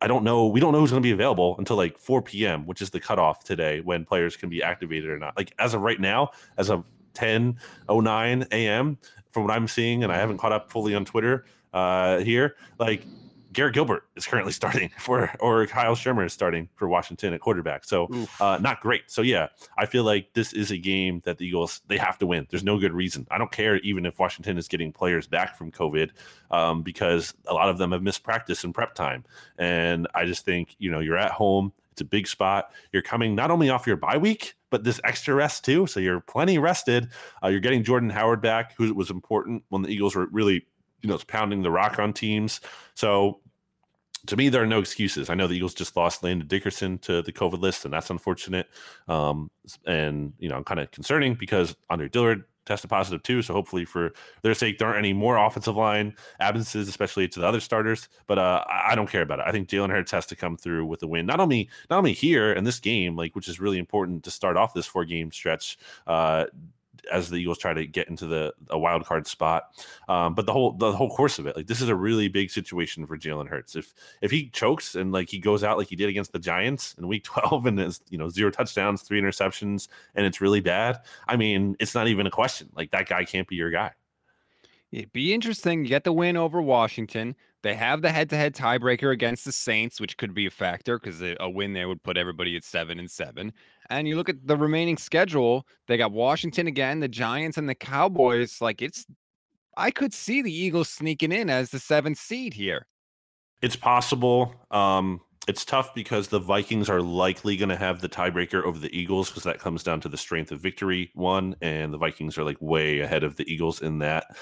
I don't know. We don't know who's going to be available until like 4 p.m., which is the cutoff today when players can be activated or not. Like as of right now, as of 10:09 a.m., from what I'm seeing, and I haven't caught up fully on Twitter uh, here, like Garrett Gilbert is currently starting for, or Kyle Shurmur is starting for Washington at quarterback. So uh, not great. So yeah, I feel like this is a game that the Eagles they have to win. There's no good reason. I don't care even if Washington is getting players back from COVID um, because a lot of them have missed practice and prep time. And I just think you know you're at home. It's a big spot. You're coming not only off your bye week, but this extra rest too. So you're plenty rested. Uh, you're getting Jordan Howard back, who was important when the Eagles were really you know, it's pounding the rock on teams. So to me, there are no excuses. I know the Eagles just lost Landon Dickerson to the COVID list, and that's unfortunate. Um, and you know, I'm kind of concerning because Andre Dillard tested positive too. So hopefully, for their sake, there aren't any more offensive line absences, especially to the other starters. But uh, I don't care about it. I think Jalen Hurts has to come through with a win. Not only not only here in this game, like which is really important to start off this four game stretch. Uh, as the Eagles try to get into the a wild card spot. Um, but the whole the whole course of it, like this is a really big situation for Jalen Hurts. If if he chokes and like he goes out like he did against the Giants in Week 12 and is you know zero touchdowns, three interceptions, and it's really bad. I mean, it's not even a question. Like that guy can't be your guy. It'd be interesting. You get the win over Washington. They have the head-to-head tiebreaker against the Saints, which could be a factor because a win there would put everybody at seven and seven. And you look at the remaining schedule; they got Washington again, the Giants, and the Cowboys. Like it's, I could see the Eagles sneaking in as the seventh seed here. It's possible. Um, it's tough because the Vikings are likely going to have the tiebreaker over the Eagles because that comes down to the strength of victory one, and the Vikings are like way ahead of the Eagles in that.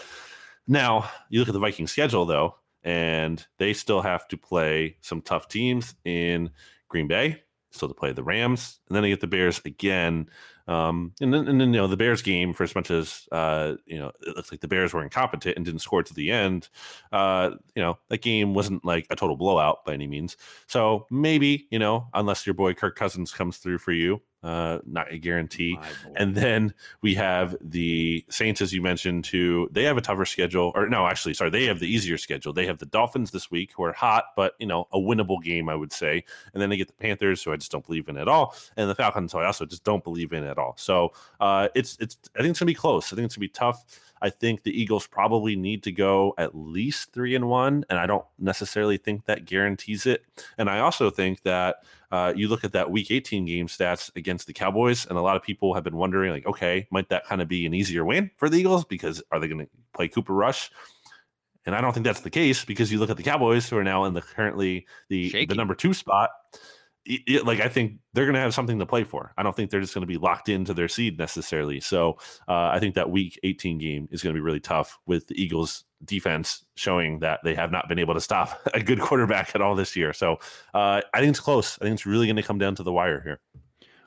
Now you look at the Viking schedule though and they still have to play some tough teams in Green Bay. So to play the Rams, and then they get the Bears again. Um, and then, and then you know the Bears game, for as much as uh, you know, it looks like the Bears were incompetent and didn't score to the end. Uh, you know that game wasn't like a total blowout by any means. So maybe you know, unless your boy Kirk Cousins comes through for you, uh, not a guarantee. And then we have the Saints, as you mentioned, too. They have a tougher schedule, or no, actually, sorry, they have the easier schedule. They have the Dolphins this week, who are hot, but you know, a winnable game, I would say. And then they get the Panthers, who I just don't believe in at all, and the Falcons, who I also just don't believe in at all. So uh, it's it's. I think it's gonna be close. I think it's gonna be tough. I think the Eagles probably need to go at least three and one, and I don't necessarily think that guarantees it. And I also think that uh, you look at that Week 18 game stats against the Cowboys, and a lot of people have been wondering, like, okay, might that kind of be an easier win for the Eagles because are they going to play Cooper Rush? And I don't think that's the case because you look at the Cowboys who are now in the currently the the number two spot it, like I think they're going to have something to play for. I don't think they're just going to be locked into their seed necessarily. So uh, I think that Week 18 game is going to be really tough with the Eagles defense showing that they have not been able to stop a good quarterback at all this year. So uh, I think it's close. I think it's really going to come down to the wire here.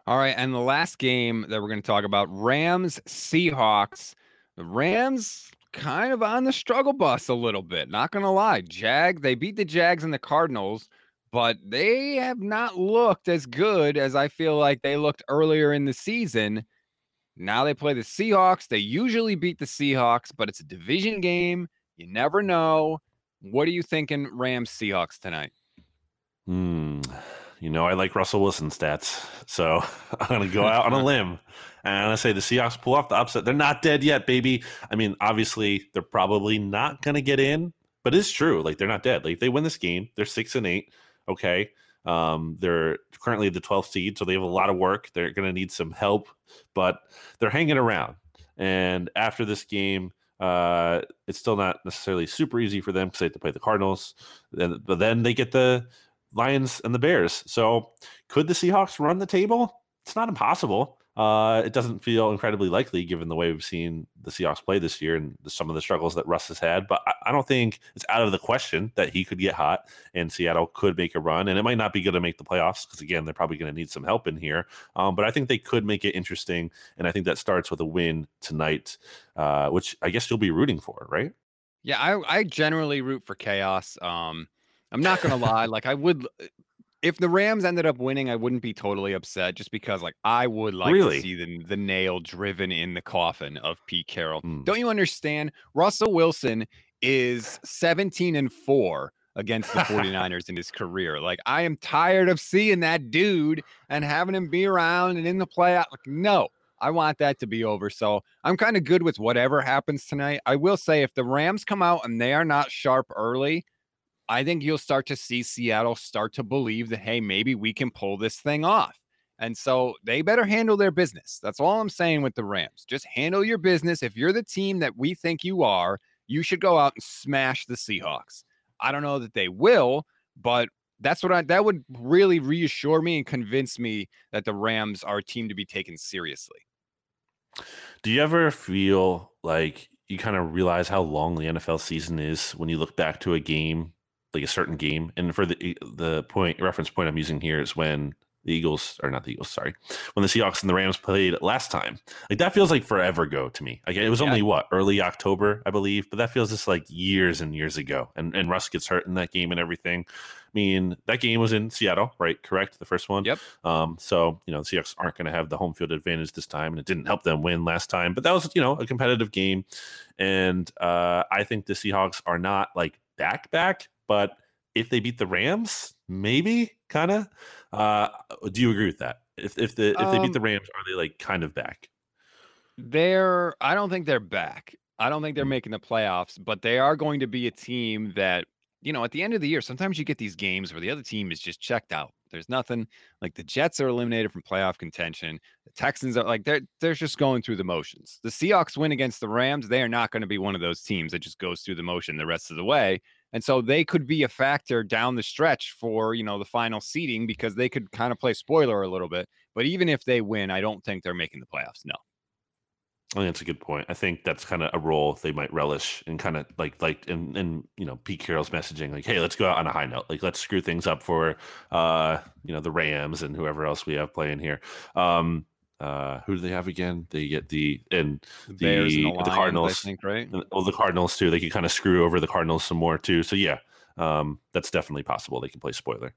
All right, and the last game that we're going to talk about Rams Seahawks. The Rams kind of on the struggle bus a little bit. Not going to lie, Jag they beat the Jags and the Cardinals but they have not looked as good as I feel like they looked earlier in the season. Now they play the Seahawks. They usually beat the Seahawks, but it's a division game. You never know. What are you thinking, Rams Seahawks tonight? Hmm. You know, I like Russell Wilson stats, so I'm gonna go out on a limb and gonna say the Seahawks pull off the upset. They're not dead yet, baby. I mean, obviously, they're probably not gonna get in, but it's true. Like they're not dead. Like if they win this game, they're six and eight. Okay. Um, they're currently the 12th seed, so they have a lot of work. They're gonna need some help, but they're hanging around. And after this game, uh, it's still not necessarily super easy for them because they have to play the Cardinals. Then, but then they get the Lions and the Bears. So could the Seahawks run the table? It's not impossible. Uh, it doesn't feel incredibly likely given the way we've seen the Seahawks play this year and some of the struggles that Russ has had. But I, I don't think it's out of the question that he could get hot and Seattle could make a run. And it might not be good to make the playoffs because, again, they're probably going to need some help in here. Um, but I think they could make it interesting. And I think that starts with a win tonight, uh, which I guess you'll be rooting for, right? Yeah, I, I generally root for chaos. Um, I'm not gonna lie, like I would if the Rams ended up winning, I wouldn't be totally upset just because like I would like Really? to see the the nail driven in the coffin of Pete Carroll. Hmm. Don't you understand? Russell Wilson is 17 and 4 against the 49ers in his career. Like I am tired of seeing that dude and having him be around and in the playoff. Like, no, I want that to be over. So I'm kind of good with whatever happens tonight. I will say if the Rams come out and they are not sharp early, I think you'll start to see Seattle start to believe that, hey, maybe we can pull this thing off. And so they better handle their business. That's all I'm saying with the Rams. Just handle your business. If you're the team that we think you are, you should go out and smash the Seahawks. I don't know that they will, but that's what I that would really reassure me and convince me that the Rams are a team to be taken seriously. Do you ever feel like you kind of realize how long the NFL season is when you look back to a game, like a certain game? And for the the point reference point I'm using here is when the Eagles or not the Eagles, sorry, when the Seahawks and the Rams played last time. Like that feels like forever ago to me. Like it was Yeah. only what early October, I believe, but that feels just like years and years ago. And and Russ gets hurt in that game and everything. I mean, that game was in Seattle, right? Correct, the first one. Yep. Um, so you know, the Seahawks aren't going to have the home field advantage this time, and it didn't help them win last time. But that was you know a competitive game, and uh, I think the Seahawks are not like back back, but if they beat the Rams, maybe kind of. Uh, do you agree with that? If if the if they beat Um, the Rams, are they like kind of back? They're I don't think they're back. I don't think they're Mm. making the playoffs, but they are going to be a team that, you know, at the end of the year, sometimes you get these games where the other team is just checked out. There's nothing like the Jets are eliminated from playoff contention. The Texans are like they're they're just going through the motions. The Seahawks win against the Rams, they are not going to be one of those teams that just goes through the motion the rest of the way. And so they could be a factor down the stretch for, you know, the final seeding because they could kind of play spoiler a little bit. But even if they win, I don't think they're making the playoffs. No. I think that's a good point. I think that's kind of a role they might relish and kind of like like in in you know Pete Carroll's messaging like, hey, let's go out on a high note. Like let's screw things up for uh you know the Rams and whoever else we have playing here. Um uh who do they have again? They get the and The the Bears and the, Lions, Cardinals. I think, right? well the Cardinals too. They could kind of screw over the Cardinals some more too. So yeah, um that's definitely possible. They can play spoiler.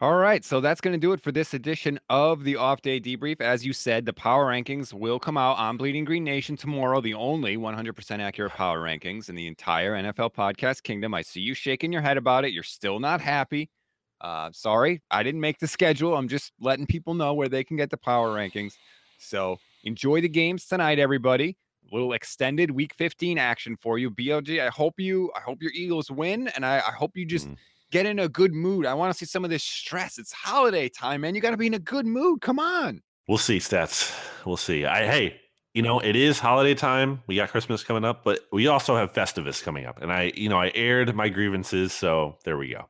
All right, so that's going to do it for this edition of the Off Day Debrief. As you said, the power rankings will come out on Bleeding Green Nation tomorrow, the only 100% accurate power rankings in the entire NFL podcast kingdom. I see you shaking your head about it. You're still not happy. Uh, sorry, I didn't make the schedule. I'm just letting people know where they can get the power rankings. So enjoy the games tonight, everybody. A little extended week 15 action for you. BLG, I hope you I hope your Eagles win, and I, I hope you just Mm. get in a good mood. I want to see some of this stress. It's holiday time, man. You got to be in a good mood. Come on. We'll see, stats. We'll see. I hey, you know, it is holiday time. We got Christmas coming up, but we also have Festivus coming up. And I, you know, I aired my grievances, so there we go.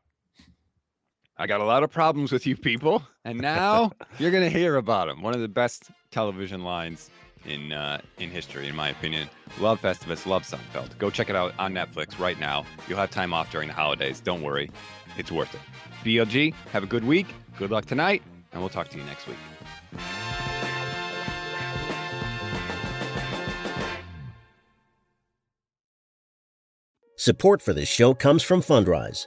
I got a lot of problems with you people, and now you're gonna hear about them. One of the best television lines in uh, in history, in my opinion. Love Festivus, love Seinfeld. Go check it out on Netflix right now. You'll have time off during the holidays. Don't worry, it's worth it. BLG, have a good week. Good luck tonight, and we'll talk to you next week. Support for this show comes from Fundrise.